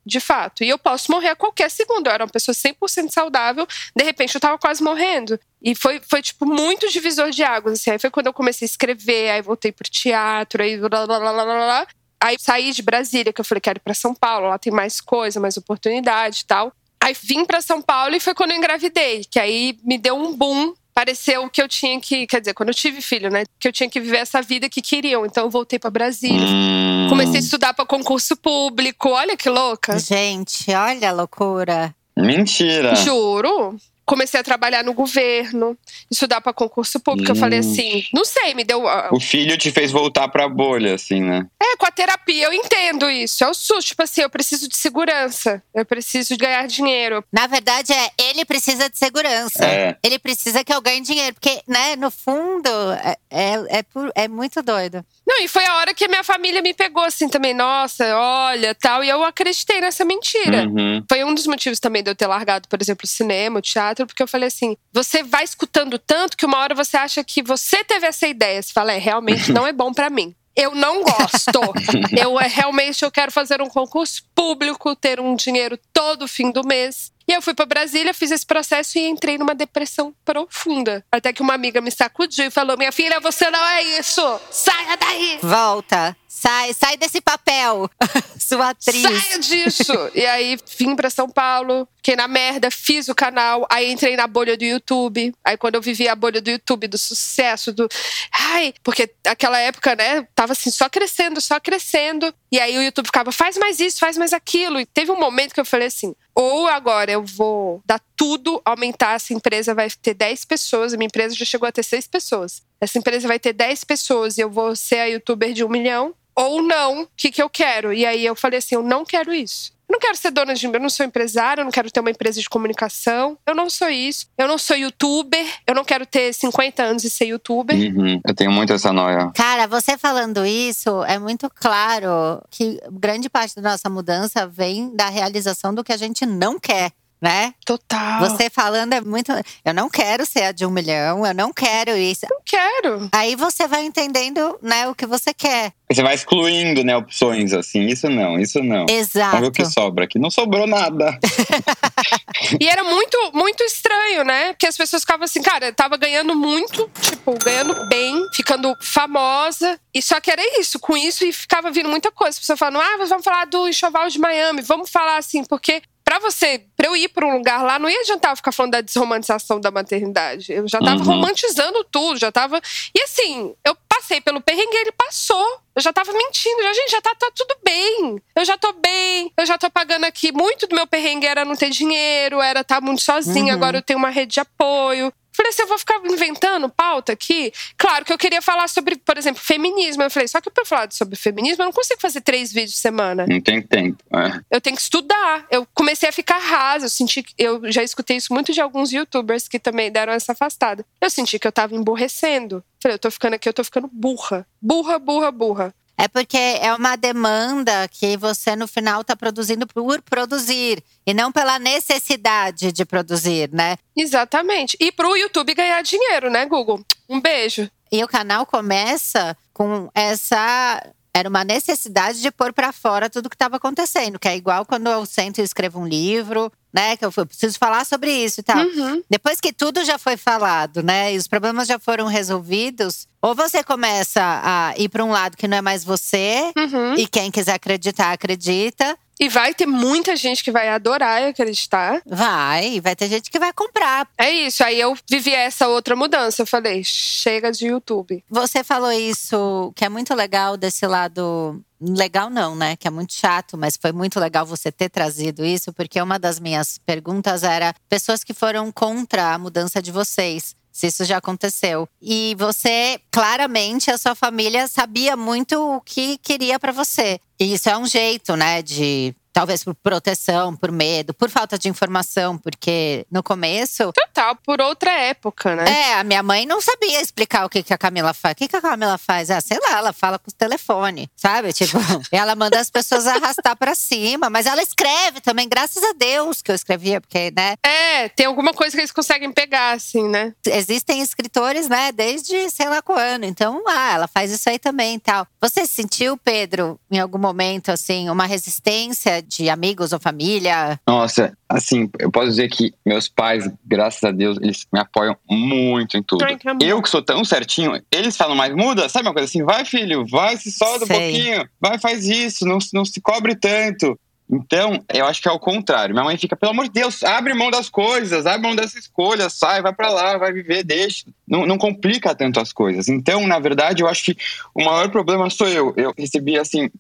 [SPEAKER 2] De fato. E eu posso morrer a qualquer segundo. Eu era uma pessoa 100% saudável. De repente, eu tava quase morrendo. E foi, foi tipo, muito divisor de águas. Assim. Aí foi quando eu comecei a escrever, aí voltei pro teatro, aí blá, blá, blá, blá, blá. Aí saí de Brasília, que eu falei, quero ir pra São Paulo, lá tem mais coisa, mais oportunidade e tal. Aí vim pra São Paulo e foi quando eu engravidei, que aí me deu um boom. Pareceu que eu tinha que, quer dizer, quando eu tive filho, né? Que eu tinha que viver essa vida que queriam. Então eu voltei pra Brasília.
[SPEAKER 3] Hum.
[SPEAKER 2] Comecei a estudar pra concurso público. Olha que louca.
[SPEAKER 1] Gente, olha a loucura.
[SPEAKER 3] Mentira.
[SPEAKER 2] Juro. Comecei a trabalhar no governo, estudar para concurso público. Eu falei
[SPEAKER 3] Hum.
[SPEAKER 2] assim, não sei, me deu. ah,
[SPEAKER 3] O filho te fez voltar pra bolha, assim, né?
[SPEAKER 2] É, com a terapia eu entendo isso. É o susto, tipo assim, eu preciso de segurança, eu preciso de ganhar dinheiro.
[SPEAKER 1] Na verdade, é ele precisa de segurança.
[SPEAKER 3] É.
[SPEAKER 1] Ele precisa que eu ganhe dinheiro. Porque, né, no fundo, é, é, é, pu- é muito doido.
[SPEAKER 2] Não, e foi a hora que a minha família me pegou assim também, nossa, olha, tal, e eu acreditei nessa mentira.
[SPEAKER 3] Uhum.
[SPEAKER 2] Foi um dos motivos também de eu ter largado, por exemplo, o cinema, o teatro, porque eu falei assim: você vai escutando tanto que uma hora você acha que você teve essa ideia. Você fala, é, realmente não é bom pra mim. Eu não gosto. eu é, realmente eu quero fazer um concurso público, ter um dinheiro todo fim do mês. E eu fui pra Brasília, fiz esse processo e entrei numa depressão profunda. Até que uma amiga me sacudiu e falou: Minha filha, você não é isso! Saia daí!
[SPEAKER 1] Volta. Sai, sai desse papel. Sua atriz.
[SPEAKER 2] Saia disso! e aí vim pra São Paulo, fiquei na merda, fiz o canal, aí entrei na bolha do YouTube. Aí quando eu vivi a bolha do YouTube, do sucesso, do. Ai, porque aquela época, né, tava assim, só crescendo, só crescendo. E aí o YouTube ficava, faz mais isso, faz mais aquilo. E teve um momento que eu falei assim: ou agora eu vou dar tudo, aumentar essa empresa, vai ter 10 pessoas, minha empresa já chegou a ter 6 pessoas. Essa empresa vai ter 10 pessoas e eu vou ser a youtuber de um milhão. Ou não, o que, que eu quero? E aí eu falei assim: eu não quero isso. Eu não quero ser dona de. Eu não sou empresária, eu não quero ter uma empresa de comunicação. Eu não sou isso. Eu não sou youtuber. Eu não quero ter 50 anos e ser youtuber.
[SPEAKER 3] Uhum. Eu tenho muito essa noia.
[SPEAKER 1] Cara, você falando isso, é muito claro que grande parte da nossa mudança vem da realização do que a gente não quer, né?
[SPEAKER 2] Total.
[SPEAKER 1] Você falando é muito. Eu não quero ser a de um milhão, eu não quero isso.
[SPEAKER 2] não quero.
[SPEAKER 1] Aí você vai entendendo, né, o que você quer.
[SPEAKER 3] Você vai excluindo, né, opções, assim. Isso não, isso não. Vamos ver
[SPEAKER 1] Exato.
[SPEAKER 3] o que sobra aqui. Não sobrou nada.
[SPEAKER 2] E era muito, muito estranho, né? Porque as pessoas ficavam assim, cara, eu tava ganhando muito, tipo, ganhando bem, ficando famosa. E só que era isso, com isso, e ficava vindo muita coisa. As pessoas falando, ah, vamos falar do enxoval de Miami, vamos falar assim, porque. Pra você, pra eu ir pra um lugar lá, não ia adiantar eu ficar falando da desromantização da maternidade. Eu já tava
[SPEAKER 3] Uhum.
[SPEAKER 2] romantizando tudo, já tava. E assim, eu passei pelo perrengue, ele passou. Eu já tava mentindo, já, gente, já tá, tá tudo bem. Eu já tô bem, eu já tô pagando aqui. Muito do meu perrengue era não ter dinheiro, era estar muito sozinha,
[SPEAKER 1] Uhum.
[SPEAKER 2] agora eu tenho uma rede de apoio. Falei assim, eu vou ficar inventando pauta aqui. Claro que eu queria falar sobre, por exemplo, feminismo. Eu falei, só que pra falar sobre feminismo, eu não consigo fazer três vídeos por semana.
[SPEAKER 3] Não tem tempo. é.
[SPEAKER 2] Eu tenho que estudar. Eu comecei a ficar rasa. Eu senti. Eu já escutei isso muito de alguns youtubers que também deram essa afastada. Eu senti que eu tava emborrecendo. Falei, eu tô ficando aqui, eu tô ficando burra. Burra, burra, burra.
[SPEAKER 1] É porque é uma demanda que você, no final, tá produzindo por produzir. E não pela necessidade de produzir, né?
[SPEAKER 2] Exatamente. E pro YouTube ganhar dinheiro, né, Google? Um beijo.
[SPEAKER 1] E o canal começa com essa. Era uma necessidade de pôr pra fora tudo que estava acontecendo, que é igual quando eu sento e escrevo um livro, né? Que eu fui- preciso falar sobre isso e tal.
[SPEAKER 2] Uhum.
[SPEAKER 1] Depois que tudo já foi falado, né? E os problemas já foram resolvidos, ou você começa a ir para um lado que não é mais você,
[SPEAKER 2] Uhum.
[SPEAKER 1] e quem quiser acreditar, acredita.
[SPEAKER 2] E vai ter muita gente que vai adorar e acreditar.
[SPEAKER 1] Vai, vai ter gente que vai comprar.
[SPEAKER 2] É isso. Aí eu vivi essa outra mudança. Eu falei, chega de YouTube.
[SPEAKER 1] Você falou isso, que é muito legal desse lado. Legal não, né? Que é muito chato, mas foi muito legal você ter trazido isso, porque uma das minhas perguntas era pessoas que foram contra a mudança de vocês. Se isso já aconteceu. E você, claramente, a sua família sabia muito o que queria pra você. E isso é um jeito, né, de. Talvez por proteção, por medo, por falta de informação, porque no começo
[SPEAKER 2] Total, por outra época, né?
[SPEAKER 1] é, a minha mãe não sabia explicar o que, que a Camila faz. O que, que a Camila faz? Ah, sei lá, ela fala com o telefone, sabe? Tipo, ela manda as pessoas arrastar pra cima, mas ela escreve também, graças a Deus que eu escrevia, porque, né?
[SPEAKER 2] É, tem alguma coisa que eles conseguem pegar, assim, né?
[SPEAKER 1] Existem escritores, né, desde sei lá quando. Então, ah, ela faz isso aí também e tal. Você sentiu, Pedro, em algum momento, assim, uma resistência de amigos ou família?
[SPEAKER 3] Nossa, assim, eu posso dizer que meus pais, graças a Deus, eles me apoiam muito em tudo. Eu que sou tão certinho, eles falam, mas muda, sabe uma coisa assim? Vai, filho, vai, se solta um
[SPEAKER 1] Sei.
[SPEAKER 3] pouquinho, vai, faz isso, não, não se cobre tanto. Então, eu acho que é o contrário. Minha mãe fica, pelo amor de Deus, abre mão das coisas, abre mão dessa escolha, sai, vai pra lá, vai viver, deixa. Não, não complica tanto as coisas. Então, na verdade, eu acho que o maior problema sou eu. Eu recebi, assim,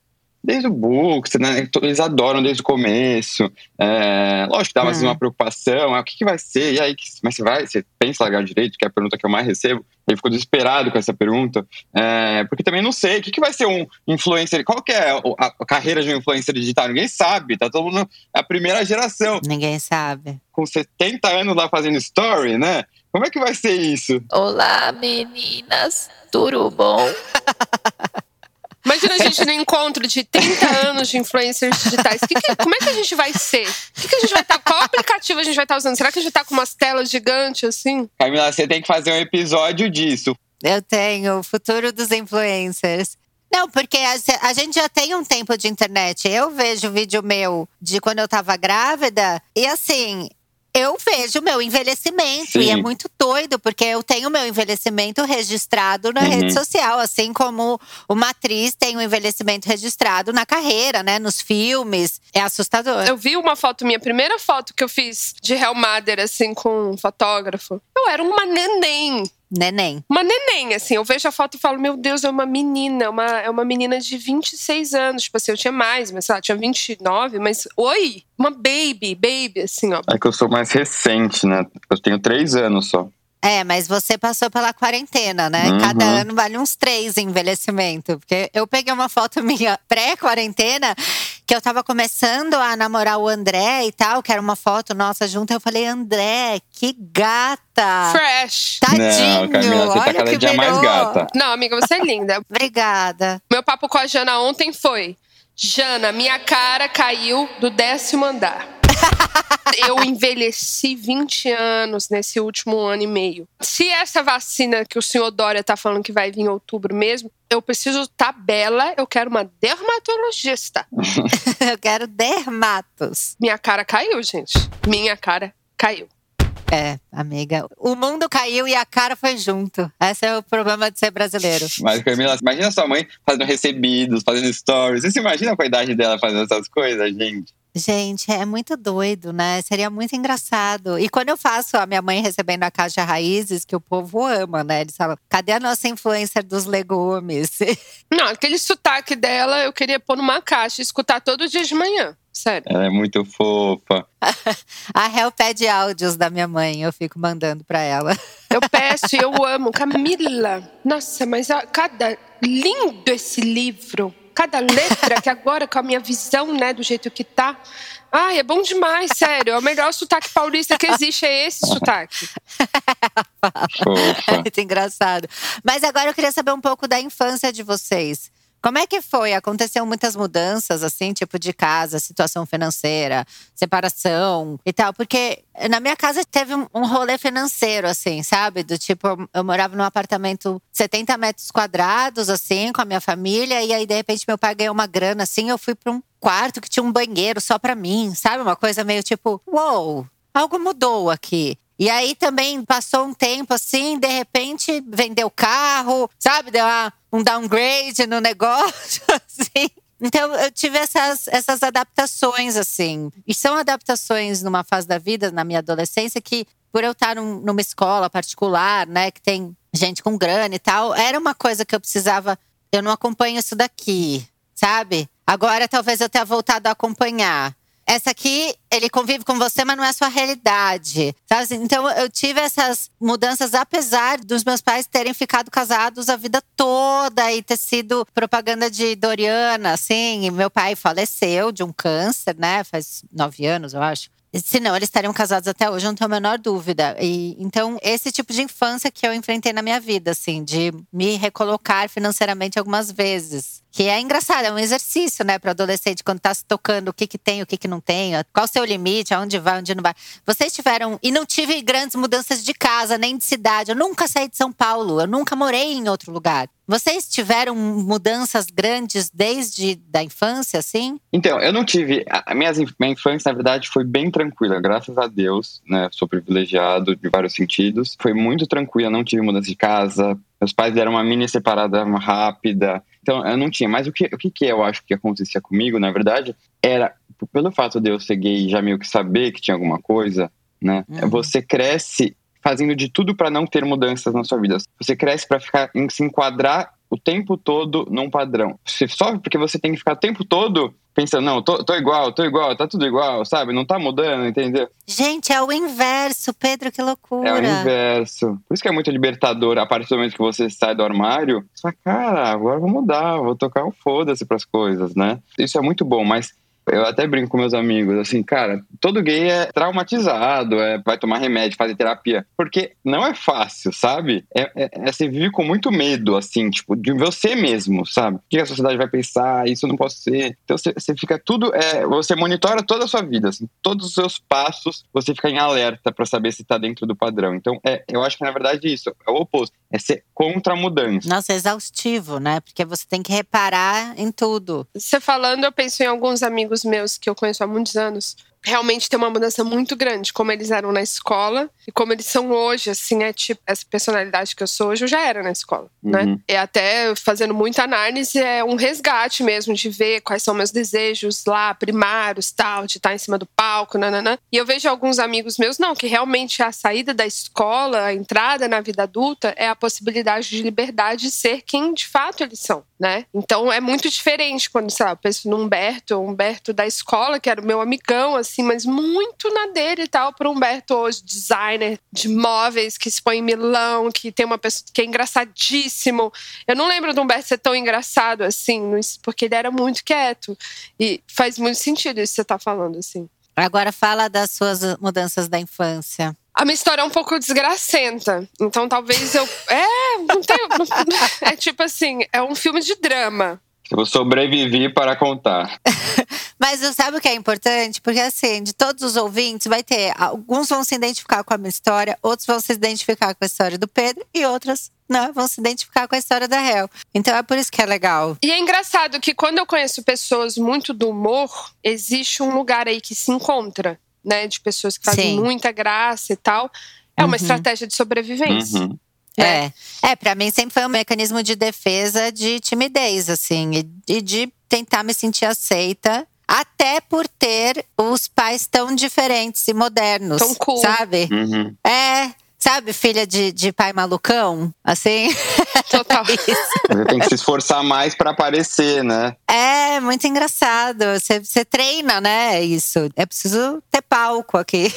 [SPEAKER 3] desde o book, né? Eles adoram desde o começo. É, lógico que dá mais hum. uma preocupação. Ah, o que, que vai ser? E aí, mas você vai, você pensa largar direito, que é a pergunta que eu mais recebo. Ele ficou desesperado com essa pergunta. É, porque também não sei, o que, que vai ser um influencer? Qual que é a, a, carreira de um influencer digital? Ninguém sabe, tá todo mundo. É a primeira geração.
[SPEAKER 1] Ninguém sabe.
[SPEAKER 3] Com 70 anos lá fazendo story, né? Como é que vai ser isso?
[SPEAKER 4] Olá, meninas, tudo bom?
[SPEAKER 2] Imagina a gente no encontro de 30 anos de influencers digitais. Que que, como é que a gente vai ser? Que que a gente vai estar? Tá, qual aplicativo a gente vai estar tá usando? Será que a gente está com umas telas gigantes assim?
[SPEAKER 3] Camila, você tem que fazer um episódio disso.
[SPEAKER 1] Eu tenho, o futuro dos influencers. Não, porque a, a, gente já tem um tempo de internet. Eu vejo vídeo meu de quando eu tava grávida e assim, eu vejo meu envelhecimento Sim. e é muito doido, porque eu tenho meu envelhecimento registrado na uhum. rede social, assim como uma atriz tem o um envelhecimento registrado na carreira, né, nos filmes. É assustador.
[SPEAKER 2] Eu vi uma foto minha, primeira foto que eu fiz de Real Mother, assim, com um fotógrafo. Eu era uma neném.
[SPEAKER 1] Neném.
[SPEAKER 2] Uma neném, assim. Eu vejo a foto e falo, meu Deus, é uma menina. Uma, é uma menina de 26 anos. Tipo assim, eu tinha mais, mas sei lá, tinha 29. Mas, oi! Uma baby, baby, assim, ó.
[SPEAKER 3] É que eu sou mais recente, né? Eu tenho três anos só.
[SPEAKER 1] É, mas você passou pela quarentena, né? Uhum. Cada ano vale uns três em envelhecimento. Porque eu peguei uma foto minha pré-quarentena, que eu tava começando a namorar o André e tal, que era uma foto nossa junto. Eu falei, André, que gata!
[SPEAKER 2] Fresh!
[SPEAKER 1] Tadinho! Não,
[SPEAKER 3] Camila, você tá
[SPEAKER 1] olha
[SPEAKER 3] tá cada dia
[SPEAKER 1] virou.
[SPEAKER 3] mais gata.
[SPEAKER 2] Não, amiga, você é linda.
[SPEAKER 1] Obrigada.
[SPEAKER 2] Meu papo com a Jana ontem foi: Jana, minha cara caiu do décimo andar. Eu envelheci 20 anos nesse último ano e meio. Se essa vacina que o senhor Dória tá falando que vai vir em outubro mesmo, eu preciso estar tá bela, eu quero uma dermatologista.
[SPEAKER 1] eu quero dermatos.
[SPEAKER 2] Minha cara caiu, gente. Minha cara caiu.
[SPEAKER 1] É, amiga. O mundo caiu e a cara foi junto. Esse é o problema de ser brasileiro.
[SPEAKER 3] Mas, Camila, imagina sua mãe fazendo recebidos, fazendo stories. Você se imagina com a idade dela fazendo essas coisas, gente?
[SPEAKER 1] Gente, é muito doido, né? Seria muito engraçado. E quando eu faço a minha mãe recebendo a caixa raízes, que o povo ama, né? Eles falam: cadê a nossa influencer dos legumes?
[SPEAKER 2] Não, aquele sotaque dela eu queria pôr numa caixa e escutar todo dia de manhã. Sério.
[SPEAKER 3] Ela é muito fofa.
[SPEAKER 1] a Hel pede áudios da minha mãe, eu fico mandando pra ela.
[SPEAKER 2] Eu peço e eu amo. Camila, nossa, mas a, cada. Lindo esse livro cada letra, que agora com a minha visão, né, do jeito que tá. Ai, é bom demais, sério. É o melhor sotaque paulista que existe, é esse sotaque.
[SPEAKER 1] é muito engraçado. Mas agora eu queria saber um pouco da infância de vocês. Como é que foi? Aconteceu muitas mudanças, assim, tipo de casa, situação financeira, separação e tal? Porque na minha casa teve um, rolê financeiro, assim, sabe? Do tipo, eu morava num apartamento 70 metros quadrados, assim, com a minha família, e aí de repente meu pai ganhou uma grana, assim, eu fui para um quarto que tinha um banheiro só para mim, sabe? Uma coisa meio tipo, uou, wow, algo mudou aqui. E aí também passou um tempo assim, de repente vendeu carro, sabe? Deu uma, um downgrade no negócio, assim. Então eu tive essas, essas adaptações, assim. E são adaptações numa fase da vida, na minha adolescência, que por eu estar num, numa escola particular, né, que tem gente com grana e tal, era uma coisa que eu precisava. Eu não acompanho isso daqui, sabe? Agora talvez eu tenha voltado a acompanhar essa aqui, ele convive com você, mas não é a sua realidade. Sabe? Então eu tive essas mudanças, apesar dos meus pais terem ficado casados a vida toda e ter sido propaganda de Doriana, assim. E meu pai faleceu de um câncer, né? Faz nove anos, eu acho. Senão, eles estariam casados até hoje, não tenho a menor dúvida. E, então, esse tipo de infância que eu enfrentei na minha vida, assim, de me recolocar financeiramente algumas vezes. Que é engraçado, é um exercício, né, para adolescente, quando tá se tocando o que, que tem, o que, que não tem, qual o seu limite, aonde vai, onde não vai. Vocês tiveram. E não tive grandes mudanças de casa, nem de cidade. Eu nunca saí de São Paulo, eu nunca morei em outro lugar. Vocês tiveram mudanças grandes desde da infância, assim?
[SPEAKER 3] Então, eu não tive. A minha, minha infância, na verdade, foi bem tranquila, graças a Deus, né? Sou privilegiado de vários sentidos. Foi muito tranquila, não tive mudança de casa. Meus pais deram uma mini separada rápida. Então, eu não tinha. Mas o que, o que, que eu acho que acontecia comigo, na verdade, era pelo fato de eu ser gay e já meio que saber que tinha alguma coisa, né? Uhum. Você cresce fazendo de tudo para não ter mudanças na sua vida. Você cresce para ficar se enquadrar o tempo todo num padrão. Você sofre porque você tem que ficar o tempo todo pensando, não, tô, tô igual, tô igual, tá tudo igual, sabe? Não tá mudando, entendeu?
[SPEAKER 1] Gente, é o inverso, Pedro, que loucura.
[SPEAKER 3] É o inverso. Por isso que é muito libertador, a partir do momento que você sai do armário, você fala, cara, agora eu vou mudar, vou tocar um foda-se pras coisas, né? Isso é muito bom, mas eu até brinco com meus amigos, assim, cara, todo gay é traumatizado, é, vai tomar remédio, fazer terapia. Porque não é fácil, sabe? É, é, é você vive com muito medo, assim, tipo, de você mesmo, sabe? O que a sociedade vai pensar? Isso não posso ser. Então você, você fica tudo. É, você monitora toda a sua vida, assim, todos os seus passos, você fica em alerta para saber se tá dentro do padrão. Então, é, eu acho que na verdade isso é o oposto. É ser contra a mudança.
[SPEAKER 1] Nossa, é exaustivo, né? Porque você tem que reparar em tudo.
[SPEAKER 2] Você falando, eu penso em alguns amigos meus que eu conheço há muitos anos realmente tem uma mudança muito grande, como eles eram na escola e como eles são hoje, assim, é tipo, essa personalidade que eu sou hoje, eu já era na escola, né?
[SPEAKER 3] Uhum.
[SPEAKER 2] E até fazendo muita análise, é um resgate mesmo de ver quais são meus desejos lá, primários, tal, de estar em cima do palco, nananã. E eu vejo alguns amigos meus, não, que realmente a saída da escola, a entrada na vida adulta é a possibilidade de liberdade de ser quem de fato eles são, né? Então é muito diferente quando, sei lá, eu penso no Humberto, o Humberto da escola, que era o meu amigão, assim, mas muito na dele e tal, pro Humberto hoje, designer de móveis que se põe em Milão, que tem uma pessoa que é engraçadíssimo. Eu não lembro do Humberto ser tão engraçado assim, porque ele era muito quieto. E faz muito sentido isso que você tá falando, assim.
[SPEAKER 1] Agora fala das suas mudanças da infância.
[SPEAKER 2] A minha história é um pouco desgracenta. Então talvez eu. É, não tenho. É tipo assim, é um filme de drama.
[SPEAKER 3] Eu sobrevivi para contar.
[SPEAKER 1] Mas sabe o que é importante? Porque assim, de todos os ouvintes, vai ter. Alguns vão se identificar com a minha história, outros vão se identificar com a história do Pedro e outras não, vão se identificar com a história da Hel. Então é por isso que é legal.
[SPEAKER 2] E é engraçado que quando eu conheço pessoas muito do humor, existe um lugar aí que se encontra, né? De pessoas que fazem Sim. muita graça e tal. É uma uhum. estratégia de sobrevivência. Uhum.
[SPEAKER 1] É. É, para mim sempre foi um mecanismo de defesa de timidez, assim, e de tentar me sentir aceita. Até por ter os pais tão diferentes e modernos.
[SPEAKER 2] Tão cool.
[SPEAKER 1] Sabe?
[SPEAKER 3] Uhum.
[SPEAKER 1] É, Sabe, filha de, de pai malucão? Assim?
[SPEAKER 2] Total.
[SPEAKER 3] Você tem que se esforçar mais para aparecer, né?
[SPEAKER 1] É, muito engraçado. Você, você treina, né? Isso. É preciso ter palco aqui.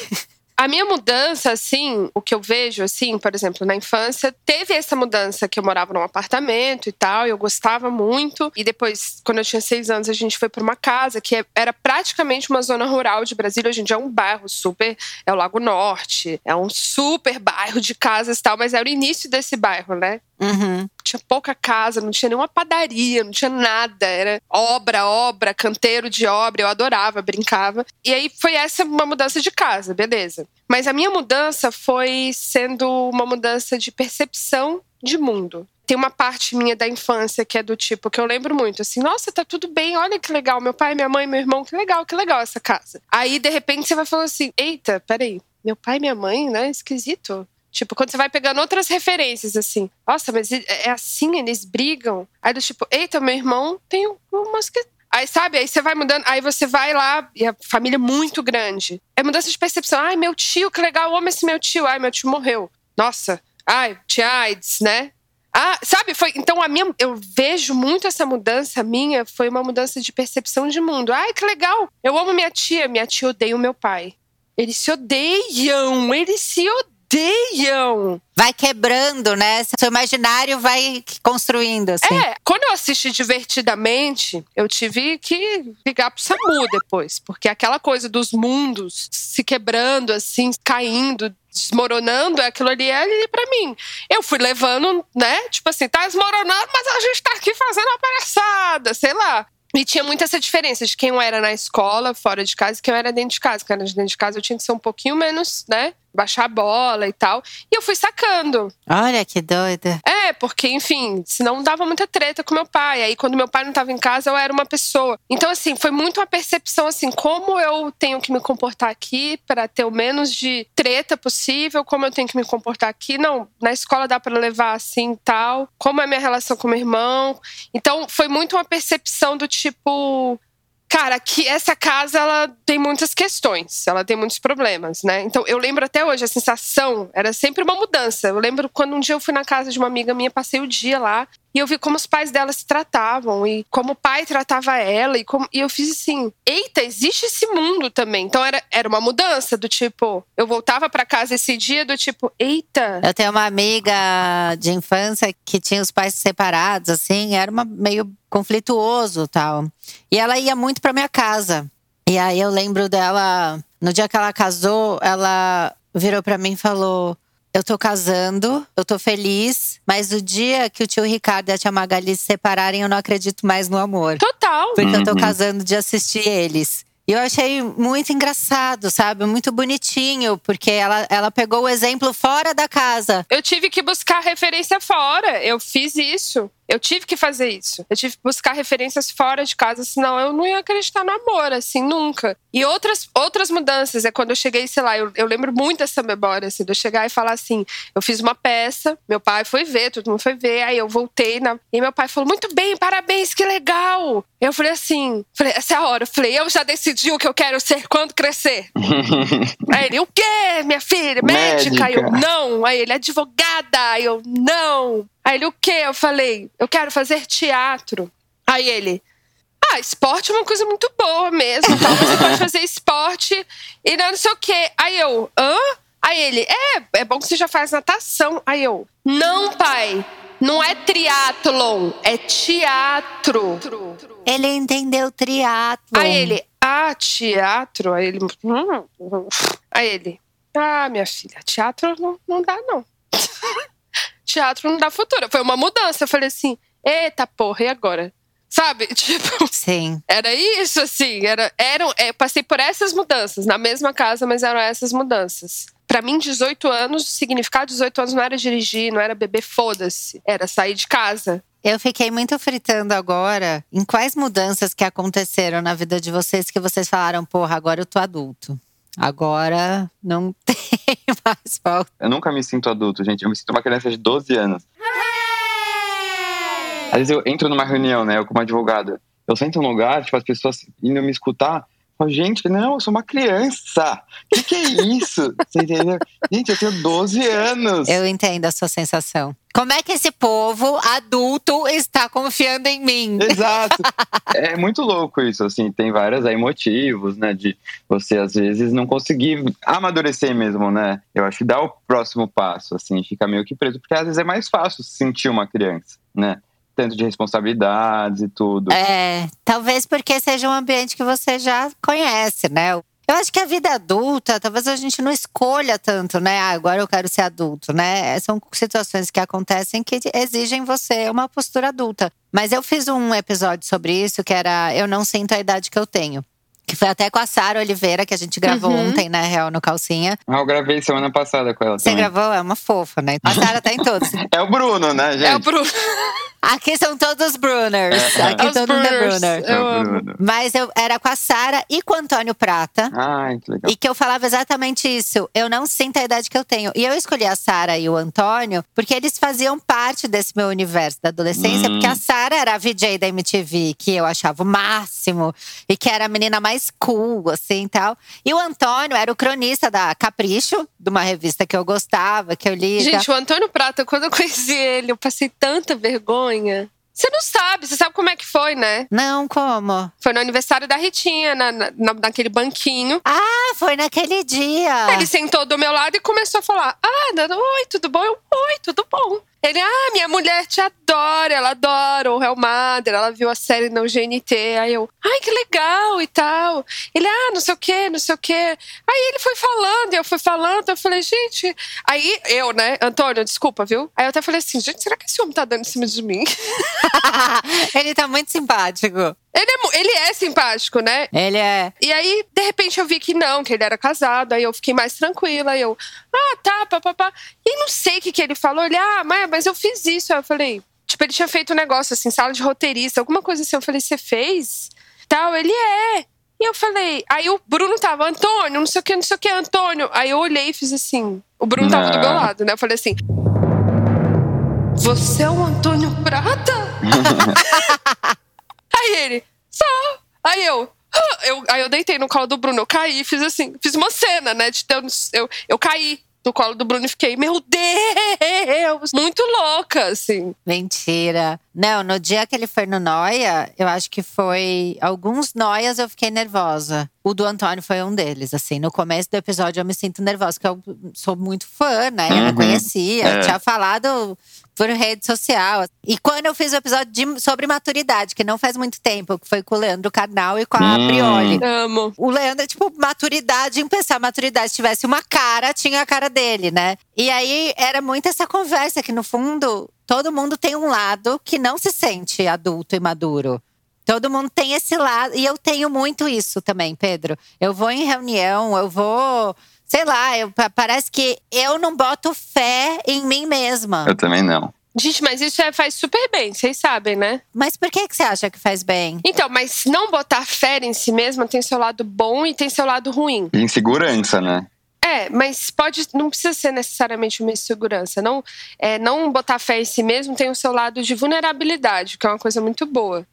[SPEAKER 2] A minha mudança, assim, o que eu vejo, assim, por exemplo, na infância, teve essa mudança que eu morava num apartamento e tal, eu gostava muito. E depois, quando eu tinha seis anos, a gente foi para uma casa que era praticamente uma zona rural de Brasília. Hoje em dia é um bairro super. É o Lago Norte, é um super bairro de casas e tal, mas era o início desse bairro, né?
[SPEAKER 1] Uhum.
[SPEAKER 2] Tinha pouca casa, não tinha nenhuma padaria, não tinha nada. Era obra, obra, canteiro de obra. Eu adorava, brincava. E aí foi essa uma mudança de casa, beleza. Mas a minha mudança foi sendo uma mudança de percepção de mundo tem uma parte minha da infância que é do tipo que eu lembro muito, assim, nossa, tá tudo bem, olha que legal, meu pai, minha mãe, meu irmão, que legal, que legal essa casa. Aí, de repente, você vai falando assim, eita, peraí, meu pai e minha mãe, né, esquisito. Tipo, quando você vai pegando outras referências, assim. Nossa, mas é assim, eles brigam. Aí do tipo, eita, meu irmão tem umas que. Aí, sabe, aí você vai mudando, aí você vai lá, e a família é muito grande. É mudança de percepção. Ai, meu tio, que legal, eu amo esse meu tio. Ai, meu tio morreu. Nossa. Ai, tia AIDS, né? Ah, sabe, foi. Então a minha. Eu vejo muito essa mudança minha, foi uma mudança de percepção de mundo. Ai, que legal! Eu amo minha tia, minha tia odeia o meu pai. Eles se odeiam, eles se odeiam odeiam.
[SPEAKER 1] Vai quebrando, né? Seu imaginário vai construindo, assim.
[SPEAKER 2] É, quando eu assisti divertidamente, eu tive que ligar pro SAMU depois. Porque aquela coisa dos mundos se quebrando, assim, caindo, desmoronando, aquilo ali é ali pra mim. Eu fui levando, né? Tipo assim, tá desmoronando, mas a gente tá aqui fazendo uma palhaçada, sei lá. E tinha muito essa diferença de quem eu era na escola, fora de casa, e quem eu era dentro de casa. Quem era dentro de casa eu tinha que ser um pouquinho menos, né? Baixar a bola e tal. E eu fui sacando.
[SPEAKER 1] Olha que doida.
[SPEAKER 2] É, porque, enfim, senão dava muita treta com meu pai. Aí, quando meu pai não estava em casa, eu era uma pessoa. Então, assim, foi muito uma percepção, assim, como eu tenho que me comportar aqui para ter o menos de treta possível, como eu tenho que me comportar aqui. Não, na escola dá para levar assim e tal. Como é a minha relação com meu irmão. Então, foi muito uma percepção do tipo Cara, que essa casa ela tem muitas questões, ela tem muitos problemas, né? Então eu lembro até hoje a sensação era sempre uma mudança. Eu lembro quando um dia eu fui na casa de uma amiga minha, passei o dia lá E eu vi como os pais dela se tratavam e como o pai tratava ela. E, como, e eu fiz assim: eita, existe esse mundo também. Então era, era uma mudança do tipo, eu voltava para casa esse dia do tipo, eita.
[SPEAKER 1] Eu tenho uma amiga de infância que tinha os pais separados, assim, era uma, meio conflituoso tal. E ela ia muito para minha casa. E aí eu lembro dela, no dia que ela casou, ela virou para mim e falou: eu tô casando, eu tô feliz, mas o dia que o tio Ricardo e a tia Magali se separarem, eu não acredito mais no amor.
[SPEAKER 2] Total.
[SPEAKER 1] Porque eu tô
[SPEAKER 3] Uhum.
[SPEAKER 1] casando de assistir eles. E eu achei muito engraçado, sabe? Muito bonitinho, porque ela, ela pegou o exemplo fora da casa.
[SPEAKER 2] Eu tive que buscar referência fora. Eu fiz isso. Eu tive que fazer isso. Eu tive que buscar referências fora de casa, senão eu não ia acreditar no amor, assim, nunca. E outras, outras mudanças é quando eu cheguei, sei lá, eu, eu lembro muito dessa memória, assim, de eu chegar e falar assim: eu fiz uma peça, meu pai foi ver, todo mundo foi ver, aí eu voltei na, e meu pai falou: muito bem, parabéns, que legal. Eu falei assim: falei, essa é a hora. Eu falei: eu já decidi o que eu quero ser quando crescer. Aí ele, o quê, minha filha? Médica? Aí eu,
[SPEAKER 3] Médica.
[SPEAKER 2] não. Aí ele, advogada? Aí eu, não. Aí ele, o quê? Eu falei, eu quero fazer teatro. Aí ele, ah, esporte é uma coisa muito boa mesmo. Então você pode fazer esporte e não, sei o quê. Aí eu, hã? Aí ele, é, é bom que você já faz natação. Aí eu, não, pai. Não é triatlon, é teatro.
[SPEAKER 1] Ele entendeu triatlo.
[SPEAKER 2] Aí ele, ah, teatro? Aí ele, hum, hum. aí ele, ah, minha filha, teatro não, não dá, não. teatro não dá futuro. Foi uma mudança. Eu falei assim, eita porra, e agora? Sabe? Tipo,
[SPEAKER 1] Sim.
[SPEAKER 2] era isso, assim. Era, eram, é, eu passei por essas mudanças, na mesma casa, mas eram essas mudanças. Pra mim, 18 anos, significar 18 anos não era dirigir, não era beber, foda-se. Era sair de casa.
[SPEAKER 1] Eu fiquei muito fritando agora em quais mudanças que aconteceram na vida de vocês que vocês falaram, porra, agora eu tô adulto. Agora não tem mais volta.
[SPEAKER 3] Eu nunca me sinto adulto, gente. Eu me sinto uma criança de 12 anos. Às vezes eu entro numa reunião, né? Eu como advogado. Eu sento num lugar, tipo, as pessoas indo me escutar. Gente, não, eu sou uma criança. O que, que é isso? Você entendeu? Gente, eu tenho 12 anos.
[SPEAKER 1] Eu entendo a sua sensação. Como é que esse povo adulto está confiando em mim?
[SPEAKER 3] Exato. É muito louco isso, assim, tem vários aí motivos, né, de você às vezes não conseguir amadurecer mesmo, né? Eu acho que dá o próximo passo, assim, fica meio que preso, porque às vezes é mais fácil se sentir uma criança, né? Tanto de responsabilidades e tudo.
[SPEAKER 1] É, talvez porque seja um ambiente que você já conhece, né? Eu acho que a vida adulta, talvez a gente não escolha tanto, né? Ah, agora eu quero ser adulto, né? São situações que acontecem que exigem você uma postura adulta. Mas eu fiz um episódio sobre isso que era Eu Não Sinto a Idade que Eu Tenho. Que foi até com a Sara Oliveira, que a gente gravou
[SPEAKER 2] Uhum.
[SPEAKER 1] ontem, né, Real, no Calcinha.
[SPEAKER 3] Ah, eu gravei semana passada com ela
[SPEAKER 1] Você
[SPEAKER 3] também.
[SPEAKER 1] gravou? É uma fofa, né? A Sara tá em todos.
[SPEAKER 3] É o Bruno, né, gente?
[SPEAKER 2] É o Bruno.
[SPEAKER 1] Aqui são todos Bruners.
[SPEAKER 3] É.
[SPEAKER 1] Aqui
[SPEAKER 2] Os
[SPEAKER 1] todo mundo é
[SPEAKER 2] Bruners.
[SPEAKER 1] Brunner.
[SPEAKER 3] É
[SPEAKER 2] Eu
[SPEAKER 3] o
[SPEAKER 2] amo.
[SPEAKER 3] Bruno.
[SPEAKER 1] Mas eu era com a Sara e com o Antônio Prata.
[SPEAKER 3] Ai, que legal.
[SPEAKER 1] E que eu falava exatamente isso. Eu não sinto a idade que eu tenho. E eu escolhi a Sara e o Antônio porque eles faziam parte desse meu universo da adolescência.
[SPEAKER 3] Hum.
[SPEAKER 1] Porque a Sara era a VJ da MTV, que eu achava o máximo. E que era a menina mais cool, assim e tal. E o Antônio era o cronista da Capricho, de uma revista que eu gostava, que eu li.
[SPEAKER 2] Gente, o Antônio Prata, quando eu conheci ele, eu passei tanta vergonha. Você não sabe, você sabe como é que foi, né?
[SPEAKER 1] Não, como?
[SPEAKER 2] Foi no aniversário da Ritinha, na, na- na- naquele banquinho.
[SPEAKER 1] Ah, foi naquele dia.
[SPEAKER 2] Ele sentou do meu lado e começou a falar: Ah, oi, tudo bom? Eu, oi, tudo bom. Ele, ah, minha mulher te adora, ela adora o Real Madre, ela viu a série no GNT. Aí eu, ai, que legal e tal. Ele, ah, não sei o quê, não sei o quê. Aí ele foi falando, eu fui falando, eu falei, gente. Aí eu, né, Antônio, desculpa, viu? Aí eu até falei assim, gente, será que esse homem tá dando em cima de mim?
[SPEAKER 1] ele tá muito simpático.
[SPEAKER 2] Ele é, ele é simpático, né?
[SPEAKER 1] Ele é.
[SPEAKER 2] E aí, de repente, eu vi que não, que ele era casado. Aí eu fiquei mais tranquila. Aí eu, ah, tá, papapá. E não sei o que, que ele falou. Ele, ah, mas, mas eu fiz isso. Aí eu falei, tipo, ele tinha feito um negócio assim, sala de roteirista, alguma coisa assim. Eu falei, você fez? Tal, ele é. E eu falei, aí o Bruno tava, Antônio, não sei o que, não sei o que, Antônio. Aí eu olhei e fiz assim. O Bruno tava do meu
[SPEAKER 3] Não.
[SPEAKER 2] lado, né? Eu falei assim. Você é o Antônio Prata? Aí ele, só. Aí eu, eu, aí eu deitei no colo do Bruno, eu caí, fiz assim, fiz uma cena, né? De ter, eu, eu caí no colo do Bruno e fiquei, meu meu, muito louca, assim.
[SPEAKER 1] Mentira. Não, no dia que ele foi no Noia, eu acho que foi. Alguns Noias eu fiquei nervosa. O do Antônio foi um deles, assim. No começo do episódio eu me sinto nervosa, porque eu sou muito fã, né? Eu não
[SPEAKER 3] Uhum.
[SPEAKER 1] conhecia.
[SPEAKER 3] É.
[SPEAKER 1] Tinha falado por rede social. E quando eu fiz o episódio de- sobre maturidade, que não faz muito tempo, que foi com o Leandro Carnal e com a
[SPEAKER 3] Hum.
[SPEAKER 1] Prioli.
[SPEAKER 2] Amo.
[SPEAKER 1] O Leandro, tipo, maturidade em pensar, maturidade, se tivesse uma cara, tinha a cara dele, né? E aí era muito essa conversa que, no fundo, todo mundo tem um lado que não se sente adulto e maduro. Todo mundo tem esse lado. E eu tenho muito isso também, Pedro. Eu vou em reunião, eu vou. Sei lá, eu- pa- parece que eu não boto fé em mim mesma.
[SPEAKER 3] Eu também não.
[SPEAKER 2] Gente, mas isso é- faz super bem, vocês sabem, né?
[SPEAKER 1] Mas por que, que você acha que faz bem?
[SPEAKER 2] Então, mas não botar fé em si mesma tem seu lado bom e tem seu lado ruim.
[SPEAKER 3] Insegurança, né?
[SPEAKER 2] É, mas pode, não precisa ser necessariamente uma insegurança. Não, é, não botar fé em si mesmo tem o seu lado de vulnerabilidade, que é uma coisa muito boa.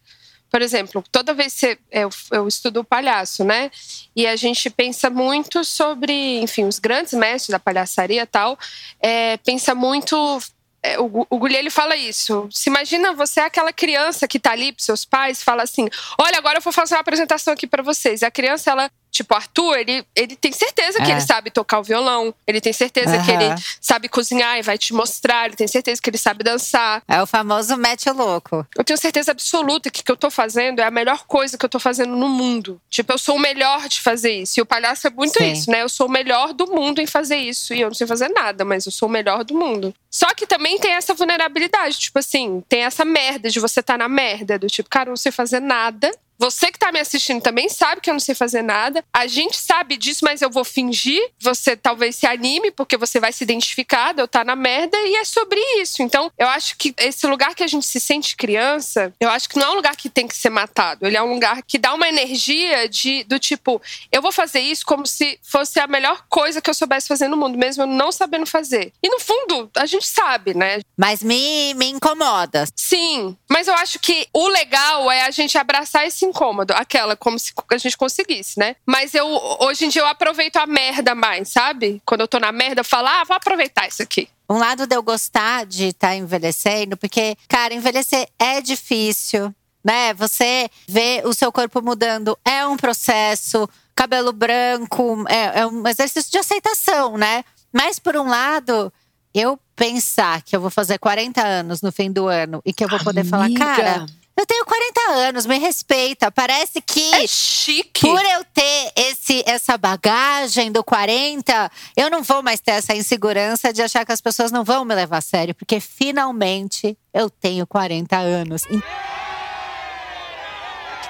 [SPEAKER 2] Por exemplo, toda vez que você, eu, eu estudo o palhaço, né? E a gente pensa muito sobre, enfim, os grandes mestres da palhaçaria e tal, é, pensa muito. é, o, o fala isso. Se imagina você é aquela criança que tá ali pros seus pais, fala assim: Olha, agora eu vou fazer uma apresentação aqui pra vocês. E a criança, ela, tipo, Arthur, ele, ele tem certeza que
[SPEAKER 1] É.
[SPEAKER 2] ele sabe tocar o violão, ele tem certeza que ele sabe cozinhar e vai te mostrar, ele tem certeza que ele sabe dançar.
[SPEAKER 1] É o famoso mete o louco.
[SPEAKER 2] Eu tenho certeza absoluta que o que eu tô fazendo é a melhor coisa que eu tô fazendo no mundo. Tipo, eu sou o melhor de fazer isso. E o palhaço é muito
[SPEAKER 1] Sim.
[SPEAKER 2] isso, né? Eu sou o melhor do mundo em fazer isso. E eu não sei fazer nada, mas eu sou o melhor do mundo. Só que também tem essa vulnerabilidade. Tipo assim, tem essa merda de você tá na merda. Do tipo, cara, eu não sei fazer nada. Você que tá me assistindo também sabe que eu não sei fazer nada. A gente sabe disso, mas eu vou fingir. Você talvez se anime, porque você vai se identificar, de eu tá na merda, e é sobre isso. Então, eu acho que esse lugar que a gente se sente criança, eu acho que não é um lugar que tem que ser matado. Ele é um lugar que dá uma energia de do tipo, eu vou fazer isso como se fosse a melhor coisa que eu soubesse fazer no mundo, mesmo eu não sabendo fazer. E no fundo, a gente sabe, né?
[SPEAKER 1] Mas me, me incomoda.
[SPEAKER 2] Sim, mas eu acho que o legal é a gente abraçar esse incômodo, aquela como se a gente conseguisse, né? Mas eu hoje em dia eu aproveito a merda mais, sabe? Quando eu tô na merda, eu falo, ah, vou aproveitar isso aqui.
[SPEAKER 1] Um lado de eu gostar de estar envelhecendo, porque, cara, envelhecer é difícil, né? Você vê o seu corpo mudando é um processo, cabelo branco é, é um exercício de aceitação, né? Mas, por um lado, eu pensar que eu vou fazer 40 anos no fim do ano e que eu vou poder falar,
[SPEAKER 2] Amiga.
[SPEAKER 1] cara, eu tenho 40 anos, me respeita. Parece que.
[SPEAKER 2] É chique.
[SPEAKER 1] Por eu ter esse, essa bagagem do 40, eu não vou mais ter essa insegurança de achar que as pessoas não vão me levar a sério, porque finalmente eu tenho 40 anos.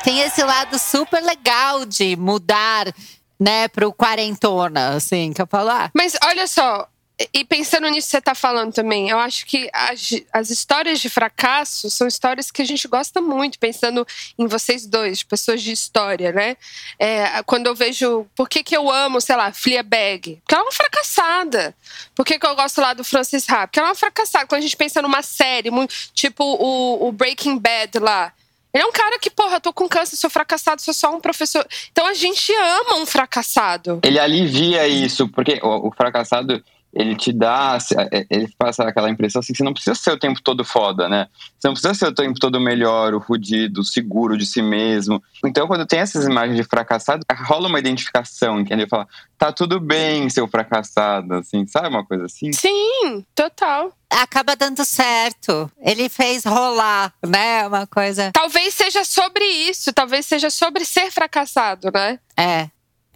[SPEAKER 1] Tem esse lado super legal de mudar, né, pro quarentona, assim, que eu falo, ah,
[SPEAKER 2] Mas olha só, e pensando nisso que você tá falando também, eu acho que as, as histórias de fracasso são histórias que a gente gosta muito, pensando em vocês dois, pessoas de história, né? É, quando eu vejo. Por que, que eu amo, sei lá, Fleabag? Porque ela é uma fracassada. Por que, que eu gosto lá do Francis Ha? Porque ela é uma fracassada. Quando a gente pensa numa série, tipo o, o Breaking Bad lá. Ele é um cara que, porra, tô com câncer, sou fracassado, sou só um professor. Então a gente ama um fracassado.
[SPEAKER 3] Ele alivia isso, porque o, o fracassado, ele te dá, ele passa aquela impressão assim, que você não precisa ser o tempo todo foda, né? Você não precisa ser o tempo todo melhor, o fudido, o seguro de si mesmo. Então, quando tem essas imagens de fracassado, rola uma identificação, entendeu? Fala, tá tudo bem ser o fracassado, assim, sabe uma coisa assim?
[SPEAKER 2] Sim, total.
[SPEAKER 1] acaba dando certo. Ele fez rolar, né? Uma coisa.
[SPEAKER 2] Talvez seja sobre isso, talvez seja sobre ser fracassado, né?
[SPEAKER 1] É.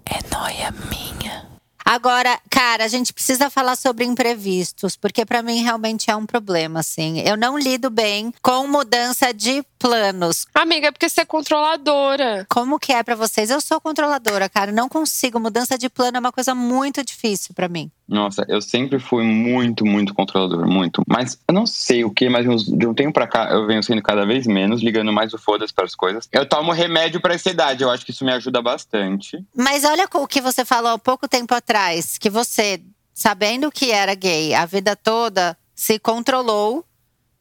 [SPEAKER 4] É nóia minha.
[SPEAKER 1] Agora, cara, a gente precisa falar sobre imprevistos, porque pra mim realmente é um problema, assim. Eu não lido bem com mudança de planos.
[SPEAKER 2] Amiga, é porque você é controladora.
[SPEAKER 1] Como que é pra vocês? Eu sou controladora, cara. Não consigo. Mudança de plano é uma coisa muito difícil pra mim.
[SPEAKER 3] Nossa, eu sempre fui muito, muito controlador, muito. Mas eu não sei o que, mas de um tempo pra cá eu venho sendo cada vez menos, ligando mais o foda-se para as coisas. Eu tomo remédio pra essa idade, eu acho que isso me ajuda bastante.
[SPEAKER 1] Mas olha o que você falou há pouco tempo atrás, que você, sabendo que era gay a vida toda, se controlou,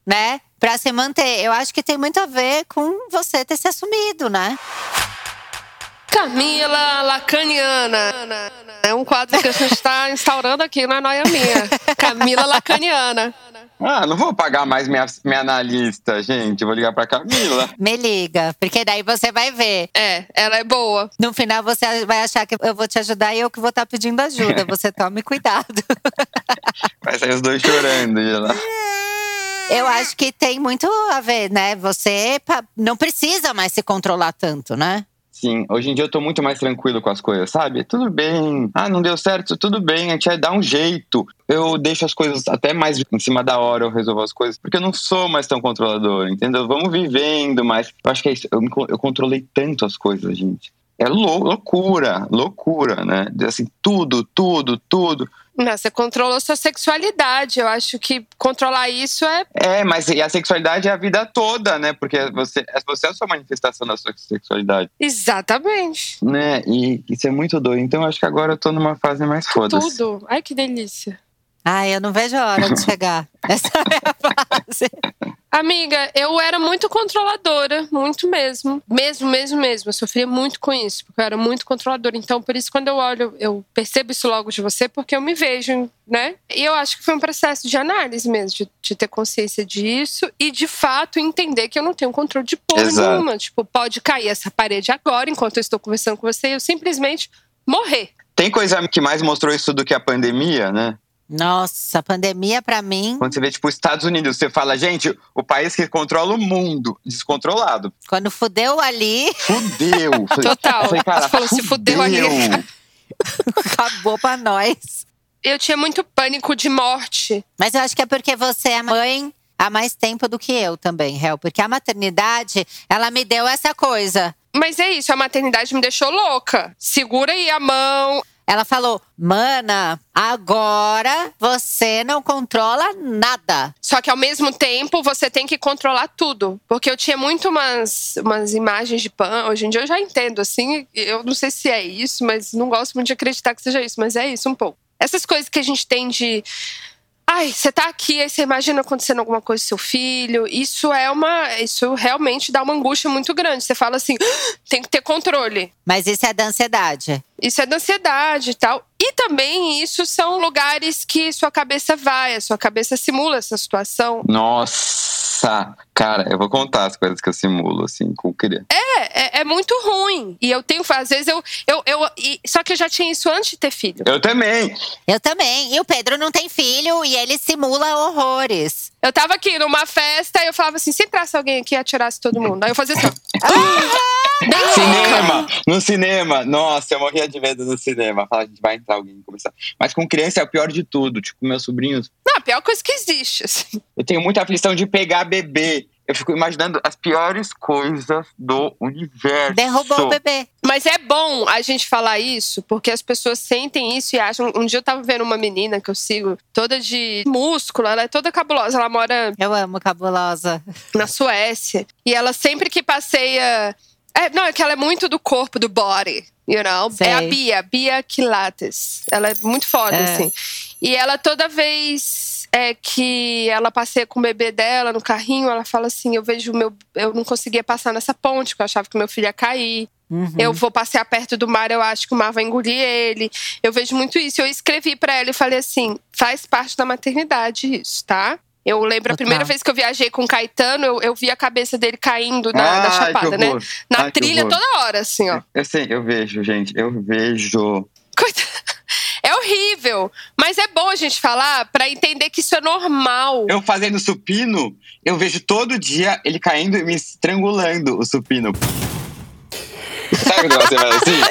[SPEAKER 1] né? Pra se manter. Eu acho que tem muito a ver com você ter se assumido, né?
[SPEAKER 2] Camila Lacaniana. É um quadro que a gente está instaurando aqui na Noia Minha. Camila Lacaniana.
[SPEAKER 3] Ah, não vou pagar mais minha, minha analista, gente. Vou ligar pra Camila.
[SPEAKER 1] Me liga, porque daí você vai ver.
[SPEAKER 2] É, ela é boa.
[SPEAKER 1] No final você vai achar que eu vou te ajudar e eu que vou estar pedindo ajuda. Você tome cuidado.
[SPEAKER 3] Vai sair os dois chorando. Ela...
[SPEAKER 1] Eu acho que tem muito a ver, né? Você não precisa mais se controlar tanto, né?
[SPEAKER 3] Sim, hoje em dia eu tô muito mais tranquilo com as coisas, sabe? Tudo bem. Ah, não deu certo, tudo bem, a gente vai dar um jeito. Eu deixo as coisas até mais em cima da hora, eu resolvo as coisas, porque eu não sou mais tão controlador, entendeu? Vamos vivendo, mas eu acho que é isso. Eu, me eu controlei tanto as coisas, gente. É lou- loucura, loucura, né? Assim, tudo, tudo, tudo.
[SPEAKER 2] Não, você controlou sua sexualidade. Eu acho que controlar isso é.
[SPEAKER 3] É, mas a sexualidade é a vida toda, né? Porque você, você é a sua manifestação da sua sexualidade,
[SPEAKER 2] Exatamente.
[SPEAKER 3] né? E isso é muito doido. Então eu acho que agora eu tô numa fase mais foda-se.
[SPEAKER 2] Tudo. Ai, que delícia.
[SPEAKER 1] Ai, eu não vejo a hora de chegar nessa minha fase.
[SPEAKER 2] Amiga, eu era muito controladora, muito mesmo. Mesmo, mesmo, mesmo. Eu sofria muito com isso, porque eu era muito controladora. Então, por isso, quando eu olho, eu percebo isso logo de você, porque eu me vejo, né? E eu acho que foi um processo de análise mesmo, de, de ter consciência disso e, de fato, entender que eu não tenho controle de porra
[SPEAKER 3] Exato.
[SPEAKER 2] nenhuma. Tipo, pode cair essa parede agora, enquanto eu estou conversando com você, e eu simplesmente morrer.
[SPEAKER 3] Tem coisa que mais mostrou isso do que a pandemia, né?
[SPEAKER 1] Nossa, a pandemia pra mim,
[SPEAKER 3] Quando você vê, tipo, os Estados Unidos, você fala, gente, o país que controla o mundo, descontrolado.
[SPEAKER 1] quando fudeu ali,
[SPEAKER 3] Fudeu.
[SPEAKER 2] Total.
[SPEAKER 3] Eu falei, cara,
[SPEAKER 2] Você falou, se fudeu ali.
[SPEAKER 1] acabou pra nós.
[SPEAKER 2] Eu tinha muito pânico de morte.
[SPEAKER 1] Mas eu acho que é porque você é mãe há mais tempo do que eu também, Hel. Porque a maternidade, ela me deu essa coisa.
[SPEAKER 2] Mas é isso, a maternidade me deixou louca. Segura aí a mão.
[SPEAKER 1] Ela falou: Mana, agora você não controla nada.
[SPEAKER 2] Só que ao mesmo tempo você tem que controlar tudo. Porque eu tinha muito umas, umas imagens de pan. Hoje em dia eu já entendo, assim. Eu não sei se é isso, mas não gosto muito de acreditar que seja isso. Mas é isso um pouco. Essas coisas que a gente tem de. Ai, você tá aqui, aí você imagina acontecendo alguma coisa com seu filho. Isso é uma. Isso realmente dá uma angústia muito grande. Você fala assim: "Ah, tem que ter controle.
[SPEAKER 1] Mas isso é da ansiedade.
[SPEAKER 2] Isso é da ansiedade e tal. E também isso são lugares que sua cabeça vai, a sua cabeça simula essa situação.
[SPEAKER 3] Nossa! Cara, eu vou contar as coisas que eu simulo, assim, com criança.
[SPEAKER 2] É, é, é muito ruim. E eu tenho, às vezes, eu. eu, eu e- só que eu já tinha isso antes de ter filho.
[SPEAKER 3] Eu também.
[SPEAKER 1] Eu também. E o Pedro não tem filho e ele simula horrores.
[SPEAKER 2] Eu tava aqui numa festa e eu falava assim: se entrasse alguém aqui e atirasse todo mundo. Aí eu fazia assim: louca.
[SPEAKER 3] Cinema! No cinema! Nossa, eu morria de medo no cinema. Fala, a gente vai entrar alguém e começar. Mas com criança é o pior de tudo. Tipo, meus sobrinhos.
[SPEAKER 2] Não, a pior coisa que existe, assim.
[SPEAKER 3] Eu tenho muita aflição de pegar bebê. Eu fico imaginando as piores coisas do universo.
[SPEAKER 1] Derrubou o bebê.
[SPEAKER 2] Mas é bom a gente falar isso, porque as pessoas sentem isso e acham. Um dia eu tava vendo uma menina que eu sigo, toda de músculo, ela é toda cabulosa, ela mora
[SPEAKER 1] Eu amo cabulosa.
[SPEAKER 2] na Suécia. E ela sempre que passeia. É, não, é que ela é muito do corpo, do body, you know?
[SPEAKER 1] Sei.
[SPEAKER 2] É a Bia, Bia Quilates. Ela é muito foda,
[SPEAKER 1] É.
[SPEAKER 2] assim. E ela toda vez é, que ela passeia com o bebê dela no carrinho, ela fala assim: eu vejo o meu. Eu não conseguia passar nessa ponte, porque eu achava que meu filho ia cair.
[SPEAKER 1] Uhum.
[SPEAKER 2] Eu vou passear perto do mar, eu acho que o mar vai engolir ele. Eu vejo muito isso. Eu escrevi pra ela e falei assim: faz parte da maternidade isso, tá? Eu lembro a
[SPEAKER 1] Total.
[SPEAKER 2] primeira vez que eu viajei com o Caetano, eu, eu vi a cabeça dele caindo na, na
[SPEAKER 3] Ai,
[SPEAKER 2] chapada,
[SPEAKER 3] que
[SPEAKER 2] né? Na
[SPEAKER 3] Ai, que
[SPEAKER 2] trilha toda hora, assim, ó.
[SPEAKER 3] Eu sei, eu vejo, gente. Eu vejo.
[SPEAKER 2] Coita- É horrível. Mas é bom a gente falar pra entender que isso é normal.
[SPEAKER 3] Eu fazendo supino, eu vejo todo dia ele caindo e me estrangulando o supino. Sabe quando você vai assim?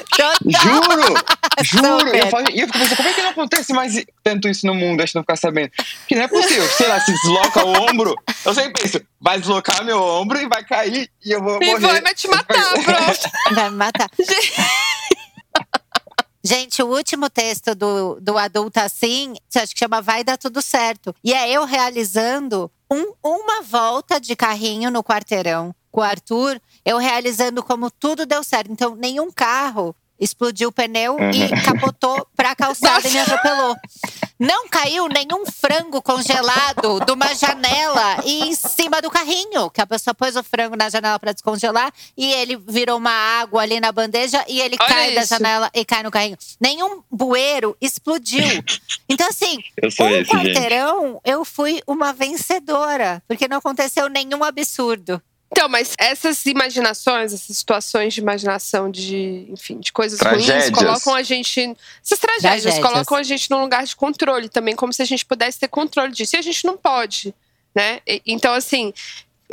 [SPEAKER 3] Juro! Juro! E eu, falo- e eu fico pensando, como é que não acontece mais tanto isso no mundo? A gente não ficar sabendo. Que não é possível. Sei lá, se desloca o ombro. Eu sempre penso, vai deslocar meu ombro e vai cair e eu vou
[SPEAKER 2] E
[SPEAKER 3] morrer.
[SPEAKER 2] vai vai te matar, pronto.
[SPEAKER 1] Vai me matar. Gente, o último texto do, do Adulto Assim, acho que chama Vai Dar Tudo Certo. E é eu realizando um- uma volta de carrinho no quarteirão com o Arthur, eu realizando como tudo deu certo. Então, nenhum carro explodiu o pneu
[SPEAKER 3] Uhum.
[SPEAKER 1] e capotou pra calçada e me atropelou. Não caiu nenhum frango congelado de uma janela e em cima do carrinho. Que a pessoa pôs o frango na janela pra descongelar e ele virou uma água ali na bandeja e ele
[SPEAKER 2] Olha
[SPEAKER 1] cai da
[SPEAKER 2] isso.
[SPEAKER 1] janela e cai no carrinho. Nenhum bueiro explodiu. Então, assim,
[SPEAKER 3] Eu sou
[SPEAKER 1] um
[SPEAKER 3] esse, gente.
[SPEAKER 1] quarteirão, eu fui uma vencedora. Porque não aconteceu nenhum absurdo.
[SPEAKER 2] Então, mas essas imaginações, essas situações de imaginação de, enfim, de coisas ruins,
[SPEAKER 3] Tragédias.
[SPEAKER 2] colocam a gente. Essas tragédias,
[SPEAKER 1] Tragédias.
[SPEAKER 2] colocam a gente num lugar de controle também, como se a gente pudesse ter controle disso. E a gente não pode, né? Então, assim.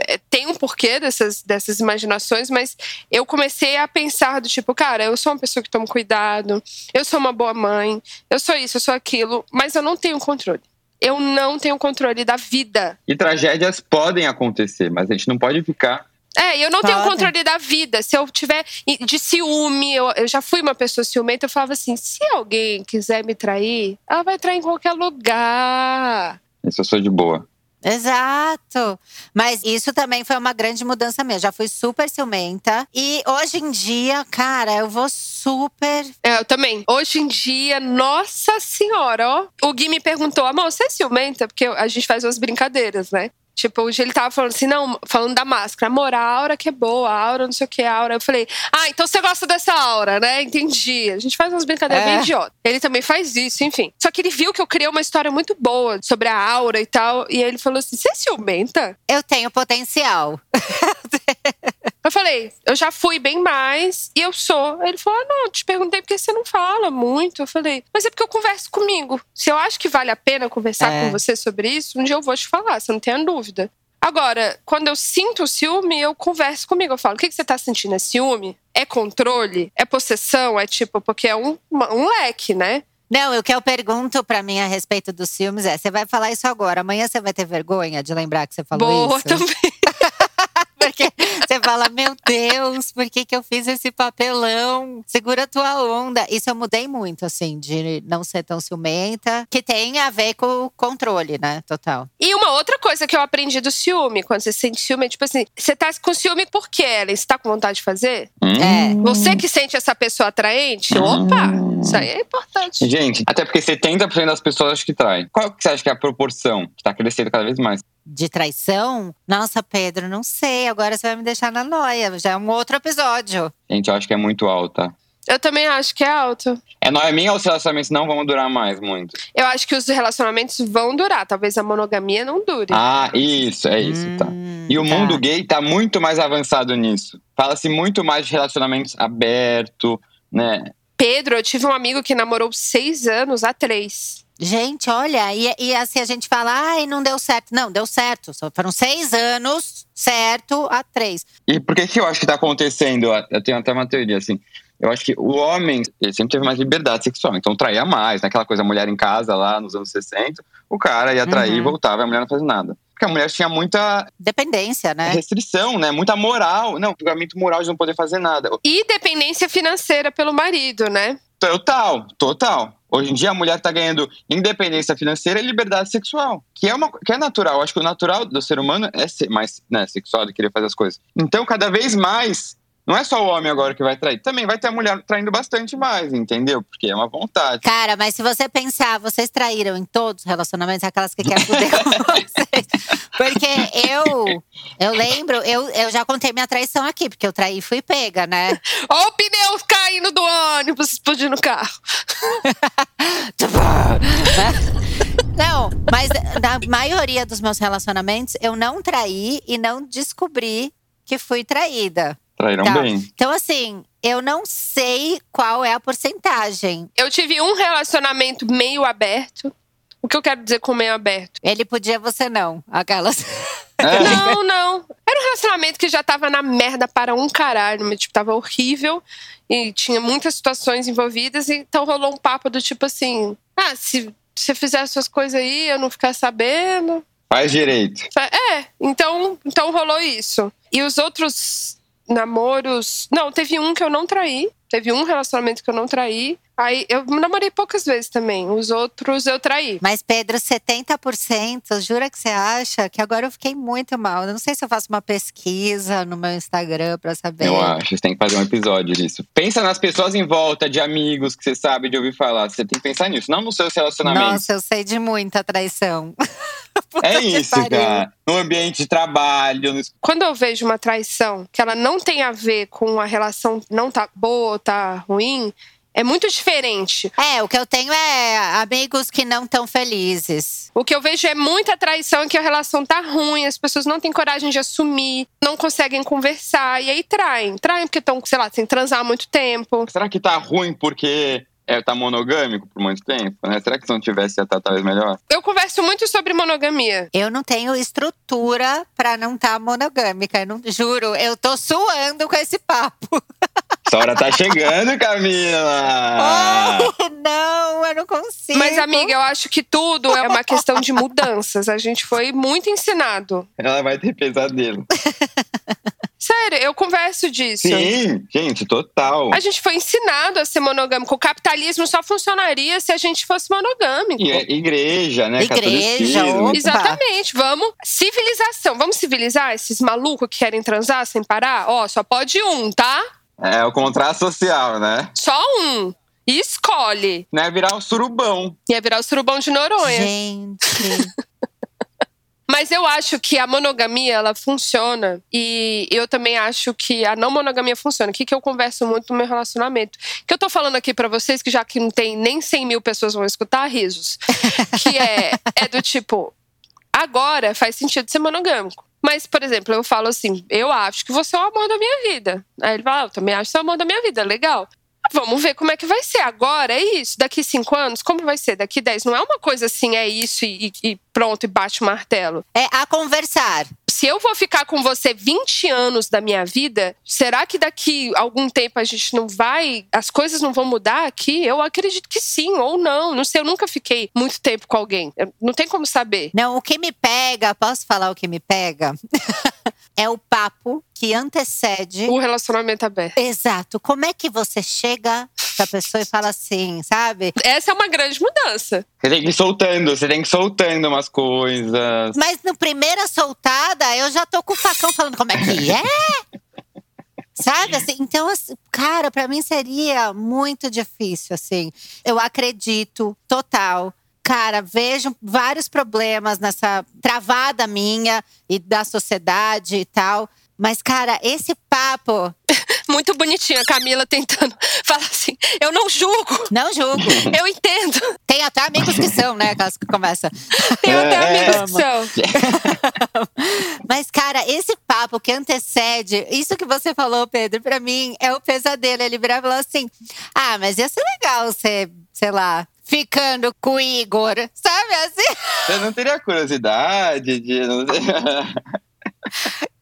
[SPEAKER 2] é, Tem um porquê dessas, dessas imaginações, mas eu comecei a pensar do tipo, cara, eu sou uma pessoa que toma cuidado, eu sou uma boa mãe, eu sou isso, eu sou aquilo, mas eu não tenho controle. Eu não tenho controle da vida.
[SPEAKER 3] E tragédias podem acontecer, mas a gente não pode ficar.
[SPEAKER 2] É, eu não tenho controle da vida. Se eu tiver de ciúme, eu, eu já fui uma pessoa ciumenta, eu falava assim: se alguém quiser me trair, ela vai trair em qualquer lugar.
[SPEAKER 3] Isso eu sou de boa.
[SPEAKER 1] Exato. Mas isso também foi uma grande mudança mesmo. Já fui super ciumenta. E hoje em dia, cara, eu vou super.
[SPEAKER 2] É, eu também. Hoje em dia, nossa senhora, ó. O Gui me perguntou, amor, você é ciumenta? Porque a gente faz umas brincadeiras, né? Tipo, hoje ele tava falando assim, não, falando da máscara. Amor, a aura que é boa, a aura não sei o que, a aura. Eu falei, ah, então você gosta dessa aura, né? Entendi. A gente faz umas brincadeiras
[SPEAKER 1] É.
[SPEAKER 2] bem idiota. Ele também faz isso, enfim. Só que ele viu que eu criei uma história muito boa sobre a aura e tal. E aí ele falou assim, você é ciumenta?
[SPEAKER 1] Eu tenho potencial.
[SPEAKER 2] Eu falei, eu já fui bem mais e eu sou. Ele falou: ah, não, te perguntei porque você não fala muito. Eu falei, mas é porque eu converso comigo. Se eu acho que vale a pena conversar
[SPEAKER 1] É.
[SPEAKER 2] com você sobre isso, um dia eu vou te falar, você não tenha dúvida. Agora, quando eu sinto o ciúme, eu converso comigo. Eu falo: o que, que você tá sentindo? É ciúme? É controle? É possessão? É tipo, porque é um, um leque, né?
[SPEAKER 1] Não, o que eu pergunto pra mim a respeito dos filmes é: você vai falar isso agora, amanhã você vai ter vergonha de lembrar que você falou
[SPEAKER 2] Boa
[SPEAKER 1] isso?
[SPEAKER 2] também.
[SPEAKER 1] Porque você fala, meu Deus, por que, que eu fiz esse papelão? Segura a tua onda. Isso eu mudei muito, assim, de não ser tão ciumenta, que tem a ver com o controle, né? Total.
[SPEAKER 2] E uma outra coisa que eu aprendi do ciúme, quando você sente ciúme, é tipo assim: você tá com ciúme por quê, Ellen? Você tá com vontade de fazer?
[SPEAKER 3] Hum.
[SPEAKER 1] É.
[SPEAKER 2] Você que sente essa pessoa atraente, opa, isso aí é importante.
[SPEAKER 3] Gente, até porque 70% das pessoas acham que traem. Qual que você acha que é a proporção que tá crescendo cada vez mais?
[SPEAKER 1] De traição? Nossa, Pedro, não sei. Agora você vai me deixar na noia. Já é um outro episódio.
[SPEAKER 3] Gente, eu acho que é muito alta.
[SPEAKER 2] Eu também acho que é alto.
[SPEAKER 3] É nóia minha ou os relacionamentos não vão durar mais muito?
[SPEAKER 2] Eu acho que os relacionamentos vão durar, talvez a monogamia não dure.
[SPEAKER 3] Ah, isso, é isso, tá.
[SPEAKER 1] Hum,
[SPEAKER 3] E o
[SPEAKER 1] tá.
[SPEAKER 3] mundo gay tá muito mais avançado nisso. Fala-se muito mais de relacionamentos aberto, né?
[SPEAKER 2] Pedro, eu tive um amigo que namorou seis anos a três.
[SPEAKER 1] Gente, olha, e, e assim a gente fala, ai, não deu certo. Não, deu certo. Só foram seis anos, certo, a três.
[SPEAKER 3] E por que que eu acho que tá acontecendo? Eu tenho até uma teoria, assim. Eu acho que o homem, ele sempre teve mais liberdade sexual. Então traía mais, naquela coisa, a mulher em casa lá nos anos 60, o cara ia trair e
[SPEAKER 1] Uhum.
[SPEAKER 3] voltava, e a mulher não fazia nada. Porque a mulher tinha muita
[SPEAKER 1] Dependência, né?
[SPEAKER 3] restrição, né? Muita moral. Não, julgamento moral de não poder fazer nada.
[SPEAKER 2] E dependência financeira pelo marido, né?
[SPEAKER 3] Total, total. Hoje em dia a mulher tá ganhando independência financeira e liberdade sexual, que é uma que é natural. Acho que o natural do ser humano é ser mais né, sexual e querer fazer as coisas. Então, cada vez mais, não é só o homem agora que vai trair, também vai ter a mulher traindo bastante mais, entendeu? Porque é uma vontade.
[SPEAKER 1] Cara, mas se você pensar, vocês traíram em todos os relacionamentos, aquelas que querem fuder com vocês. Porque eu, eu lembro, eu, eu já contei minha traição aqui, porque eu traí e fui pega, né?
[SPEAKER 2] Ó o pneu caindo do ônibus, explodindo o carro.
[SPEAKER 1] Não, mas na maioria dos meus relacionamentos, eu não traí e não descobri que fui traída.
[SPEAKER 3] Traíram
[SPEAKER 1] Tá.
[SPEAKER 3] bem.
[SPEAKER 1] Então, assim, eu não sei qual é a porcentagem.
[SPEAKER 2] Eu tive um relacionamento meio aberto. O que eu quero dizer com meio aberto?
[SPEAKER 1] Ele podia, você não. Aquelas.
[SPEAKER 3] É,
[SPEAKER 2] Não, não. Era um relacionamento que já tava na merda para um caralho. mas, Tipo, tava horrível. E tinha muitas situações envolvidas. Então rolou um papo do tipo assim: ah, se você fizer suas coisas aí, eu não ficar sabendo.
[SPEAKER 3] faz direito.
[SPEAKER 2] É, então, então rolou isso. E os outros namoros. Não, teve um que eu não traí. Teve um relacionamento que eu não traí. Aí eu namorei poucas vezes também. Os outros eu traí.
[SPEAKER 1] Mas, Pedro, 70%, jura que você acha? Que agora eu fiquei muito mal. Eu não sei se eu faço uma pesquisa no meu Instagram pra saber.
[SPEAKER 3] Eu acho, você tem que fazer um episódio disso. Pensa nas pessoas em volta, de amigos que você sabe de ouvir falar. Você tem que pensar nisso, não nos seus relacionamentos.
[SPEAKER 1] Nossa, eu sei de muita traição. Puta
[SPEAKER 3] é isso,
[SPEAKER 1] pariu.
[SPEAKER 3] cara. No ambiente de trabalho, no
[SPEAKER 2] Quando eu vejo uma traição que ela não tem a ver com a relação não tá boa, tá ruim, é muito diferente.
[SPEAKER 1] É, o que eu tenho é amigos que não estão felizes.
[SPEAKER 2] O que eu vejo é muita traição que a relação tá ruim, as pessoas não têm coragem de assumir, não conseguem conversar e aí traem. Traem porque estão, sei lá, sem transar há muito tempo.
[SPEAKER 3] Será que tá ruim porque é, tá monogâmico por muito tempo, né? Será que se não tivesse ia estar talvez melhor?
[SPEAKER 2] Eu converso muito sobre monogamia.
[SPEAKER 1] Eu não tenho estrutura pra não estar monogâmica. Eu não, juro, eu tô suando com esse papo.
[SPEAKER 3] Essa hora tá chegando, Camila!
[SPEAKER 1] Oh, não, eu não consigo.
[SPEAKER 2] Mas, amiga, eu acho que tudo é uma questão de mudanças. A gente foi muito ensinado.
[SPEAKER 3] Ela vai ter pesadelo.
[SPEAKER 2] Sério, eu converso disso.
[SPEAKER 3] Sim, gente, total.
[SPEAKER 2] A gente foi ensinado a ser monogâmico. O capitalismo só funcionaria se a gente fosse monogâmico.
[SPEAKER 3] E é igreja, né?
[SPEAKER 1] Igreja.
[SPEAKER 2] Exatamente. Vamos. Civilização. Vamos civilizar esses malucos que querem transar sem parar? Ó, só pode um, tá?
[SPEAKER 3] É o contrato social, né?
[SPEAKER 2] Só um. E escolhe.
[SPEAKER 3] Não é virar um surubão.
[SPEAKER 2] Ia virar o surubão de Noronha.
[SPEAKER 1] Gente.
[SPEAKER 2] Mas eu acho que a monogamia, ela funciona. E eu também acho que a não monogamia funciona. O que, que eu converso muito no meu relacionamento? Que eu tô falando aqui pra vocês, que já que não tem nem 100 mil pessoas vão escutar, risos. Que é, é do tipo, agora faz sentido ser monogâmico. Mas, por exemplo, eu falo assim, eu acho que você é o amor da minha vida. Aí ele fala, ah, eu também acho que você é o amor da minha vida, legal. Vamos ver como é que vai ser. Agora é isso. Daqui cinco anos, como vai ser? Daqui dez. Não é uma coisa assim, é isso e, e pronto, e bate o martelo.
[SPEAKER 1] É a conversar.
[SPEAKER 2] Se eu vou ficar com você 20 anos da minha vida, será que daqui algum tempo a gente não vai. As coisas não vão mudar aqui? Eu acredito que sim, ou não. Não sei, eu nunca fiquei muito tempo com alguém. Não tem como saber.
[SPEAKER 1] Não, o que me pega, posso falar o que me pega? é o papo que antecede.
[SPEAKER 2] O relacionamento aberto.
[SPEAKER 1] Exato. Como é que você chega pra pessoa e fala assim, sabe?
[SPEAKER 2] Essa é uma grande mudança.
[SPEAKER 3] Você tem que ir soltando, você tem que ir soltando umas coisas.
[SPEAKER 1] Mas no primeira soltada, eu já tô com o facão falando como é que é. Sabe assim? Então, assim, cara, pra mim seria muito difícil, assim. Eu acredito total. Cara, vejo vários problemas nessa travada minha e da sociedade e tal. Mas, cara, esse papo,
[SPEAKER 2] Muito bonitinha, a Camila tentando falar assim: eu não julgo,
[SPEAKER 1] não julgo.
[SPEAKER 2] eu entendo.
[SPEAKER 1] Tem até amigos que são, né? Aquelas que começam.
[SPEAKER 2] Tem até
[SPEAKER 3] É.
[SPEAKER 2] amigos que são.
[SPEAKER 1] Mas, cara, esse papo que antecede, isso que você falou, Pedro, pra mim é o pesadelo. Ele virar e falar assim: ah, mas ia ser legal você, sei lá, ficando com o Igor. Sabe assim?
[SPEAKER 3] Você não teria curiosidade de.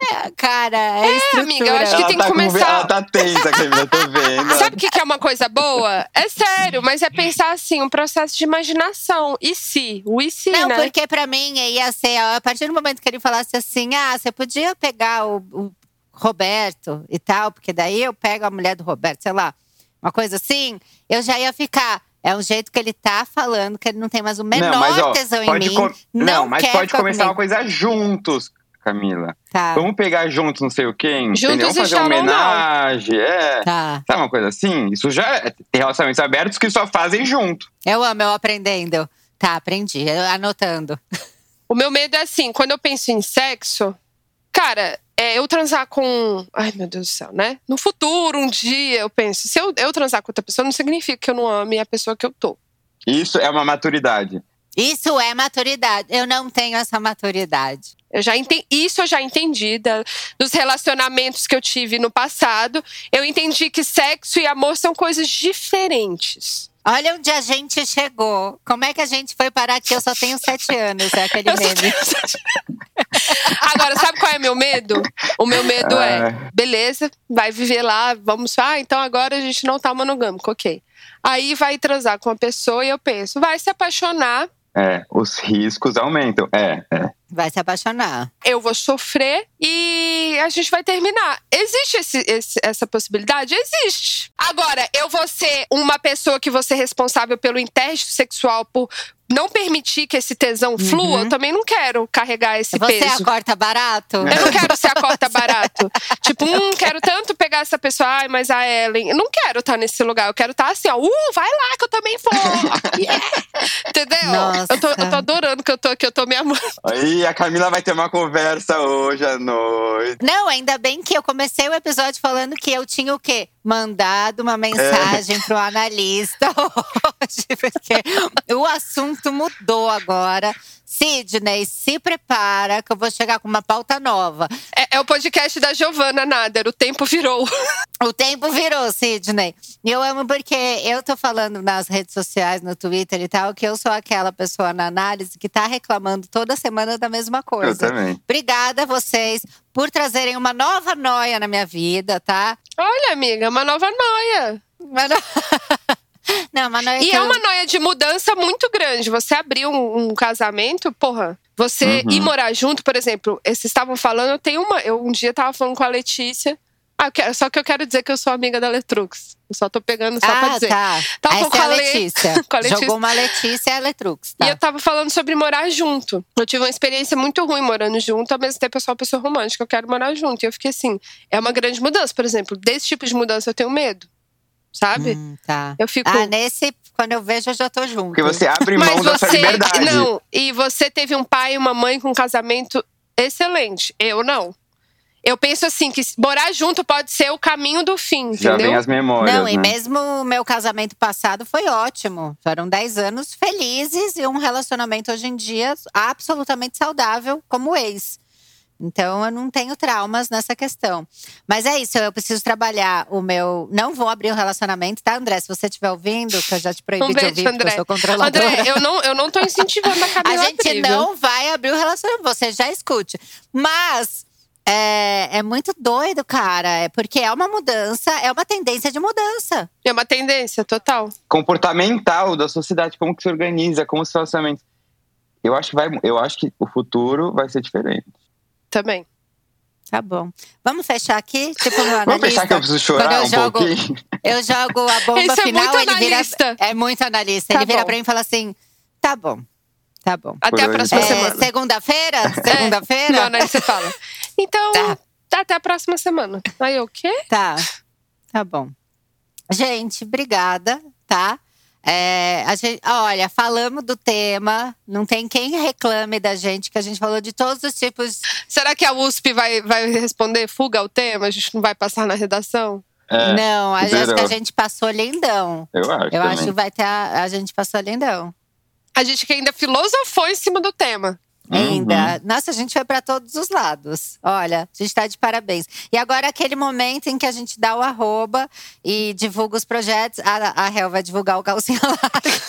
[SPEAKER 1] É, cara, é, estrutura.
[SPEAKER 2] amiga, eu acho que
[SPEAKER 3] ela,
[SPEAKER 2] tem
[SPEAKER 3] tá com-
[SPEAKER 2] começar-
[SPEAKER 3] ela tá tensa, Camila, eu tô vendo.
[SPEAKER 2] Sabe o que, que é uma coisa boa? É sério, mas é pensar assim, um processo de imaginação. E se? O e se,
[SPEAKER 1] Não,
[SPEAKER 2] né?
[SPEAKER 1] porque pra mim ia ser, ó, a partir do momento que ele falasse assim: ah, você podia pegar o, o Roberto e tal, porque daí eu pego a mulher do Roberto, sei lá, uma coisa assim, eu já ia ficar. É um jeito que ele tá falando, que ele não tem mais o menor
[SPEAKER 3] não, mas ó,
[SPEAKER 1] tesão em mim.
[SPEAKER 3] com-
[SPEAKER 1] Não,
[SPEAKER 3] não, mas
[SPEAKER 1] quer
[SPEAKER 3] pode começar uma
[SPEAKER 1] comigo.
[SPEAKER 3] coisa juntos, Camila.
[SPEAKER 1] Tá,
[SPEAKER 3] Vamos pegar juntos não sei o quê,
[SPEAKER 2] Juntos
[SPEAKER 3] entendeu? Vamos fazer uma homenagem, é.
[SPEAKER 1] tá.
[SPEAKER 3] Sabe uma coisa assim? Isso já é, tem relacionamentos abertos que só fazem junto.
[SPEAKER 1] Eu amo, eu aprendendo. Tá, aprendi, anotando.
[SPEAKER 2] O meu medo é assim, quando eu penso em sexo, cara, é eu transar com. Ai, meu Deus do céu, né? No futuro, um dia, eu penso, se eu, eu transar com outra pessoa, não significa que eu não ame a pessoa que eu tô.
[SPEAKER 3] Isso é uma maturidade.
[SPEAKER 1] Isso é maturidade. Eu não tenho essa maturidade.
[SPEAKER 2] Eu já entendi, isso eu já entendi da- dos relacionamentos que eu tive no passado. Eu entendi que sexo e amor são coisas diferentes.
[SPEAKER 1] Olha onde a gente chegou. Como é que a gente foi parar aqui? Eu só tenho sete anos, é aquele
[SPEAKER 2] Eu só
[SPEAKER 1] meme.
[SPEAKER 2] Agora, sabe qual é o meu medo? O meu medo é, beleza, vai viver lá, vamos. Ah, então agora a gente não tá monogâmico, ok. Aí vai transar com uma pessoa e eu penso, vai se apaixonar
[SPEAKER 3] É, os riscos aumentam. É, é.
[SPEAKER 1] Vai se apaixonar.
[SPEAKER 2] Eu vou sofrer e a gente vai terminar. Existe esse- esse- essa possibilidade? Existe. Agora, eu vou ser uma pessoa que vou ser responsável pelo intérito sexual, por não permitir que esse tesão flua. Eu também não quero carregar esse
[SPEAKER 1] Uhum. Você
[SPEAKER 2] peso.
[SPEAKER 1] acorta barato?
[SPEAKER 2] Eu não quero ser a corta barato. tipo, hum, quero tanto pegar essa pessoa, ai, mas a Ellen. Eu não quero estar nesse lugar. Eu quero estar assim, ó, uh, vai lá que eu também vou. Yeah. Entendeu?
[SPEAKER 1] Nossa.
[SPEAKER 2] Eu tô, eu tô adorando que eu tô aqui, eu tô me amando.
[SPEAKER 3] Aí a Camila vai ter uma conversa hoje à noite.
[SPEAKER 1] Não, ainda bem que eu comecei o episódio falando que eu tinha o quê? Mandado uma mensagem pro analista hoje, porque o assunto mudou agora. Sidney, se prepara que eu vou chegar com uma pauta nova.
[SPEAKER 2] É, é o podcast da Giovana Nader, o tempo virou.
[SPEAKER 1] O tempo virou, Sidney. E eu amo porque eu tô falando nas redes sociais, no Twitter e tal, que eu sou aquela pessoa na análise que tá reclamando toda semana da mesma
[SPEAKER 3] Eu
[SPEAKER 1] coisa.
[SPEAKER 3] também.
[SPEAKER 1] Obrigada a vocês por trazerem uma nova noia na minha vida, tá?
[SPEAKER 2] Olha, amiga, uma nova noia.
[SPEAKER 1] Uma no- Não, uma noia
[SPEAKER 2] E
[SPEAKER 1] que
[SPEAKER 2] é
[SPEAKER 1] eu-
[SPEAKER 2] uma noia de mudança muito grande. Você abrir um, um casamento, porra. Você
[SPEAKER 3] Uhum.
[SPEAKER 2] ir morar junto, por exemplo, vocês estavam falando, eu tenho uma. Eu um dia tava falando com a Letícia. Ah, eu quero- só que eu quero dizer que eu sou amiga da Letrux. Eu só tô pegando só pra
[SPEAKER 1] Ah,
[SPEAKER 2] dizer.
[SPEAKER 1] tá.
[SPEAKER 2] Tava
[SPEAKER 1] Essa
[SPEAKER 2] com
[SPEAKER 1] é a
[SPEAKER 2] a Le-
[SPEAKER 1] Letícia.
[SPEAKER 2] com a Letícia.
[SPEAKER 1] Jogou uma Letícia e a Letrux, tá?
[SPEAKER 2] E eu tava falando sobre morar junto. Eu tive uma experiência muito ruim morando junto, ao mesmo tempo eu sou uma pessoa romântica, eu quero morar junto. E eu fiquei assim, é uma grande mudança. Por exemplo, desse tipo de mudança eu tenho medo. Sabe?
[SPEAKER 1] Hum, tá.
[SPEAKER 2] Eu fico.
[SPEAKER 1] Ah, nesse, quando eu vejo, eu já tô junto.
[SPEAKER 3] Porque você abre mão
[SPEAKER 2] Mas
[SPEAKER 3] da sua
[SPEAKER 2] você.
[SPEAKER 3] liberdade.
[SPEAKER 2] Não, e você teve um pai e uma mãe com um casamento excelente. Eu não. Eu penso assim, que morar junto pode ser o caminho do fim,
[SPEAKER 3] Já
[SPEAKER 2] entendeu?
[SPEAKER 3] vem as memórias.
[SPEAKER 1] Não, e
[SPEAKER 3] né?
[SPEAKER 1] mesmo o meu casamento passado foi ótimo. Foram 10 anos felizes e um relacionamento hoje em dia absolutamente saudável como ex. Então eu não tenho traumas nessa questão. Mas é isso, eu preciso trabalhar o meu. Não vou abrir o relacionamento, tá, André? Se você estiver ouvindo, que eu já te proibi
[SPEAKER 2] Um
[SPEAKER 1] de
[SPEAKER 2] beijo,
[SPEAKER 1] ouvir, porque
[SPEAKER 2] André.
[SPEAKER 1] eu sou controladora.
[SPEAKER 2] André, eu não, eu não tô incentivando a
[SPEAKER 1] A
[SPEAKER 2] Camila
[SPEAKER 1] gente
[SPEAKER 2] abrir, viu?
[SPEAKER 1] não vai abrir o relacionamento, você já escute. Mas é, é muito doido, cara. É porque é uma mudança, é uma tendência de mudança.
[SPEAKER 2] É uma tendência total.
[SPEAKER 3] Comportamental da sociedade, como que se organiza, como os relacionamentos. Eu acho que vai, eu acho que o futuro vai ser diferente.
[SPEAKER 2] Também.
[SPEAKER 1] Tá bom. Vamos fechar aqui, tipo no
[SPEAKER 3] Vamos
[SPEAKER 1] analista.
[SPEAKER 3] fechar que eu preciso chorar
[SPEAKER 1] eu
[SPEAKER 3] um
[SPEAKER 1] jogo-
[SPEAKER 3] pouquinho.
[SPEAKER 1] Eu jogo a bomba
[SPEAKER 2] Isso é
[SPEAKER 1] final,
[SPEAKER 2] muito
[SPEAKER 1] ele vira.
[SPEAKER 2] analista.
[SPEAKER 1] É muito analista.
[SPEAKER 2] Tá
[SPEAKER 1] ele vira
[SPEAKER 2] bom.
[SPEAKER 1] pra mim e fala assim: tá bom, tá bom.
[SPEAKER 2] Até a próxima
[SPEAKER 3] tá.
[SPEAKER 1] É,
[SPEAKER 2] semana.
[SPEAKER 1] Segunda-feira? Segunda-feira?
[SPEAKER 2] Não, né? Você fala. Então,
[SPEAKER 1] Tá.
[SPEAKER 2] tá, até a próxima semana. Aí o quê?
[SPEAKER 1] Tá, tá bom. Gente, obrigada, tá? É, a gente, olha, falamos do tema, não tem quem reclame da gente, que a gente falou de todos os tipos.
[SPEAKER 2] Será que a USP vai, vai responder fuga ao tema? A gente não vai passar na redação?
[SPEAKER 3] É,
[SPEAKER 1] não, a- acho
[SPEAKER 3] zerou.
[SPEAKER 1] que a gente passou lindão.
[SPEAKER 3] eu acho
[SPEAKER 1] Eu
[SPEAKER 3] também.
[SPEAKER 1] acho que vai ter. A, a gente passou lindão.
[SPEAKER 2] A gente que ainda filosofou em cima do tema.
[SPEAKER 3] Uhum.
[SPEAKER 1] Ainda. Nossa, a gente foi para todos os lados. Olha, a gente tá de parabéns. E agora aquele momento em que a gente dá o arroba e divulga os projetos. A, a Hel vai divulgar o calcinha larga,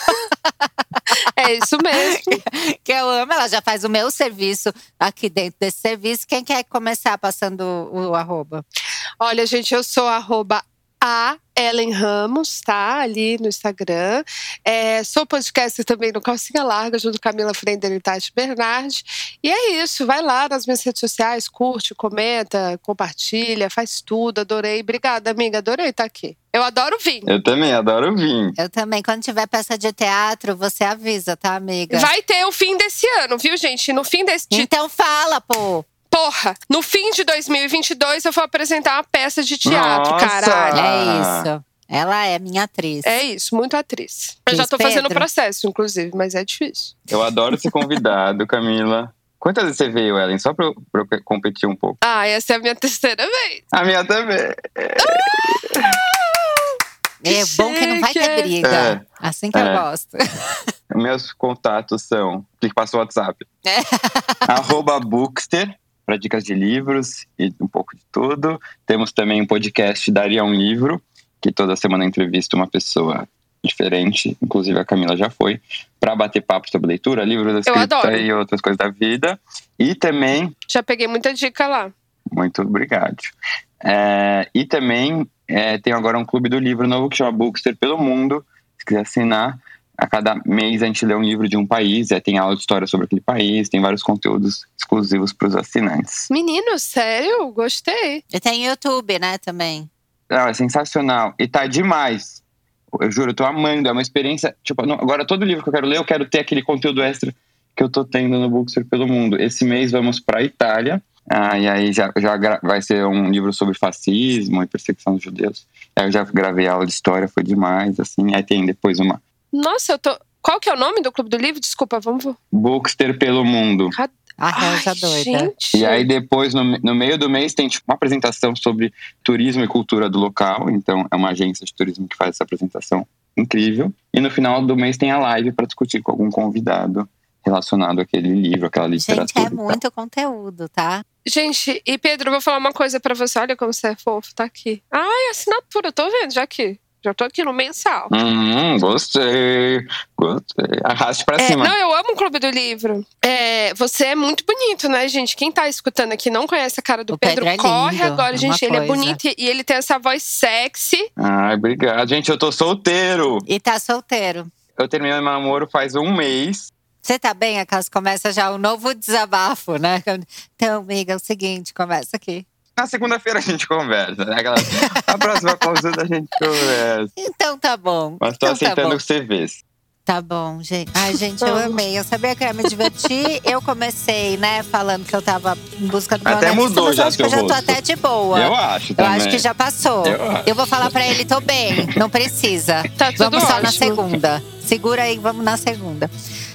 [SPEAKER 2] É isso mesmo.
[SPEAKER 1] que eu amo. Ela já faz o meu serviço aqui dentro desse serviço. Quem quer começar passando o, o arroba?
[SPEAKER 2] Olha, gente, eu sou arroba a Ellen Ramos, tá? Ali no Instagram. É, sou podcaster também no Calcinha Larga, junto com Camila Frender e Tati Bernardi. E é isso, vai lá nas minhas redes sociais, curte, comenta, compartilha, faz tudo. Adorei. Obrigada, amiga. Adorei estar aqui. Eu adoro vinho.
[SPEAKER 3] Eu também adoro vinho.
[SPEAKER 1] Eu também. Quando tiver peça de teatro, você avisa, tá, amiga?
[SPEAKER 2] Vai ter o fim desse ano, viu, gente? No fim desse. de-
[SPEAKER 1] Então fala, pô.
[SPEAKER 2] Porra! No fim de 2022, eu vou apresentar uma peça de teatro,
[SPEAKER 3] Nossa!
[SPEAKER 2] caralho.
[SPEAKER 1] É
[SPEAKER 3] Ah.
[SPEAKER 1] isso. Ela é minha atriz.
[SPEAKER 2] É isso, muito atriz. Eu já tô fazendo o
[SPEAKER 1] Pedro.
[SPEAKER 2] processo, inclusive, mas é difícil.
[SPEAKER 3] Eu adoro ser convidado, Camila. Quantas vezes você veio, Ellen? Só pra eu, pra eu competir um pouco.
[SPEAKER 2] Ah, essa é a minha terceira vez.
[SPEAKER 3] A minha também.
[SPEAKER 1] É bom que não vai ter briga.
[SPEAKER 3] É.
[SPEAKER 1] Assim que eu
[SPEAKER 3] É.
[SPEAKER 1] gosto.
[SPEAKER 3] Meus contatos são. Que passa o WhatsApp.
[SPEAKER 1] É.
[SPEAKER 3] Arroba Bookster, para dicas de livros e um pouco de tudo. Temos também um podcast Daria um Livro, que toda semana entrevista uma pessoa diferente, inclusive a Camila já foi, para bater papo sobre leitura, livros escrita e outras coisas da vida. E também
[SPEAKER 2] Já peguei muita dica lá.
[SPEAKER 3] Muito obrigado. É, e também é, tem agora um clube do livro novo que chama Bookster pelo Mundo. Se quiser assinar, A cada mês a gente lê um livro de um país, é, tem aula de história sobre aquele país, tem vários conteúdos exclusivos para os assinantes.
[SPEAKER 2] Menino, sério? Gostei.
[SPEAKER 1] E tem YouTube, né, também.
[SPEAKER 3] Não, é sensacional. E tá demais. Eu juro, eu tô amando. É uma experiência. Tipo, não- agora todo livro que eu quero ler, eu quero ter aquele conteúdo extra que eu tô tendo no Bookstore pelo mundo. Esse mês vamos pra Itália. Ah, e aí já, já vai ser um livro sobre fascismo e perseguição dos judeus. Aí eu já gravei aula de história, foi demais, assim. Aí tem depois uma
[SPEAKER 2] Nossa, eu tô. Qual que é o nome do Clube do Livro? Desculpa, vamos.
[SPEAKER 3] Bookster pelo mundo.
[SPEAKER 1] A Relja
[SPEAKER 2] Ai,
[SPEAKER 1] doida.
[SPEAKER 2] Gente.
[SPEAKER 3] E aí depois, no, no meio do mês, tem tipo, uma apresentação sobre turismo e cultura do local. Então, é uma agência de turismo que faz essa apresentação incrível. E no final do mês tem a live para discutir com algum convidado relacionado àquele livro, àquela
[SPEAKER 1] Gente,
[SPEAKER 3] literatura.
[SPEAKER 1] é
[SPEAKER 3] e tal.
[SPEAKER 1] muito conteúdo, tá?
[SPEAKER 2] Gente, e Pedro, eu vou falar uma coisa pra você. Olha como você é fofo, tá aqui. Ai, assinatura, eu tô vendo já aqui. Já tô aqui no mensal.
[SPEAKER 3] Hum, gostei. Gostei. Arraste pra
[SPEAKER 2] É,
[SPEAKER 3] cima.
[SPEAKER 2] não, eu amo o Clube do Livro. É, você é muito bonito, né, gente? Quem tá escutando aqui não conhece a cara do
[SPEAKER 1] O Pedro é
[SPEAKER 2] corre
[SPEAKER 1] lindo,
[SPEAKER 2] agora,
[SPEAKER 1] é
[SPEAKER 2] gente.
[SPEAKER 1] uma
[SPEAKER 2] Ele é
[SPEAKER 1] coisa.
[SPEAKER 2] bonito e ele tem essa voz sexy.
[SPEAKER 3] Ai, obrigado. Gente, eu tô solteiro.
[SPEAKER 1] E tá solteiro.
[SPEAKER 3] Eu terminei meu namoro faz um mês.
[SPEAKER 1] Você tá bem? A casa começa já um novo desabafo, né? Então, amiga, é o seguinte, começa aqui.
[SPEAKER 3] Na segunda-feira a gente conversa, né? Aquela... Na próxima consulta a gente conversa.
[SPEAKER 1] Então tá bom.
[SPEAKER 3] Mas tô
[SPEAKER 1] então, tá
[SPEAKER 3] aceitando que você vê.
[SPEAKER 1] Tá bom, gente. Ai, gente, eu amei. Eu sabia que eu ia me divertir. Eu comecei, né, falando que eu tava em busca do meu
[SPEAKER 3] Até
[SPEAKER 1] analista,
[SPEAKER 3] mudou
[SPEAKER 1] mas
[SPEAKER 3] já
[SPEAKER 1] eu acho que eu já tô
[SPEAKER 3] rosto.
[SPEAKER 1] até de boa.
[SPEAKER 3] Eu acho
[SPEAKER 1] Eu
[SPEAKER 3] também.
[SPEAKER 1] acho que já passou.
[SPEAKER 3] Eu acho.
[SPEAKER 1] vou falar pra ele, tô bem. Não precisa.
[SPEAKER 2] Tá tudo
[SPEAKER 1] Vamos só na
[SPEAKER 2] ótimo.
[SPEAKER 1] segunda. Segura aí, vamos na segunda.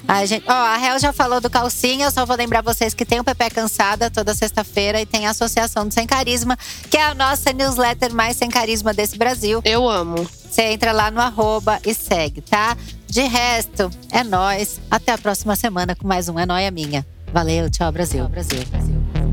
[SPEAKER 1] Ai, gente, ó, a Hel já falou do calcinha, eu só vou lembrar vocês que tem o Pepe Cansada toda sexta-feira e tem a Associação do Sem Carisma, que é a nossa newsletter mais sem carisma desse Brasil.
[SPEAKER 2] Eu amo.
[SPEAKER 1] Você entra lá no arroba e segue, tá? De resto, é nóis. Até a próxima semana com mais um É Nóia Minha. Valeu, tchau, Brasil. Brasil, Brasil.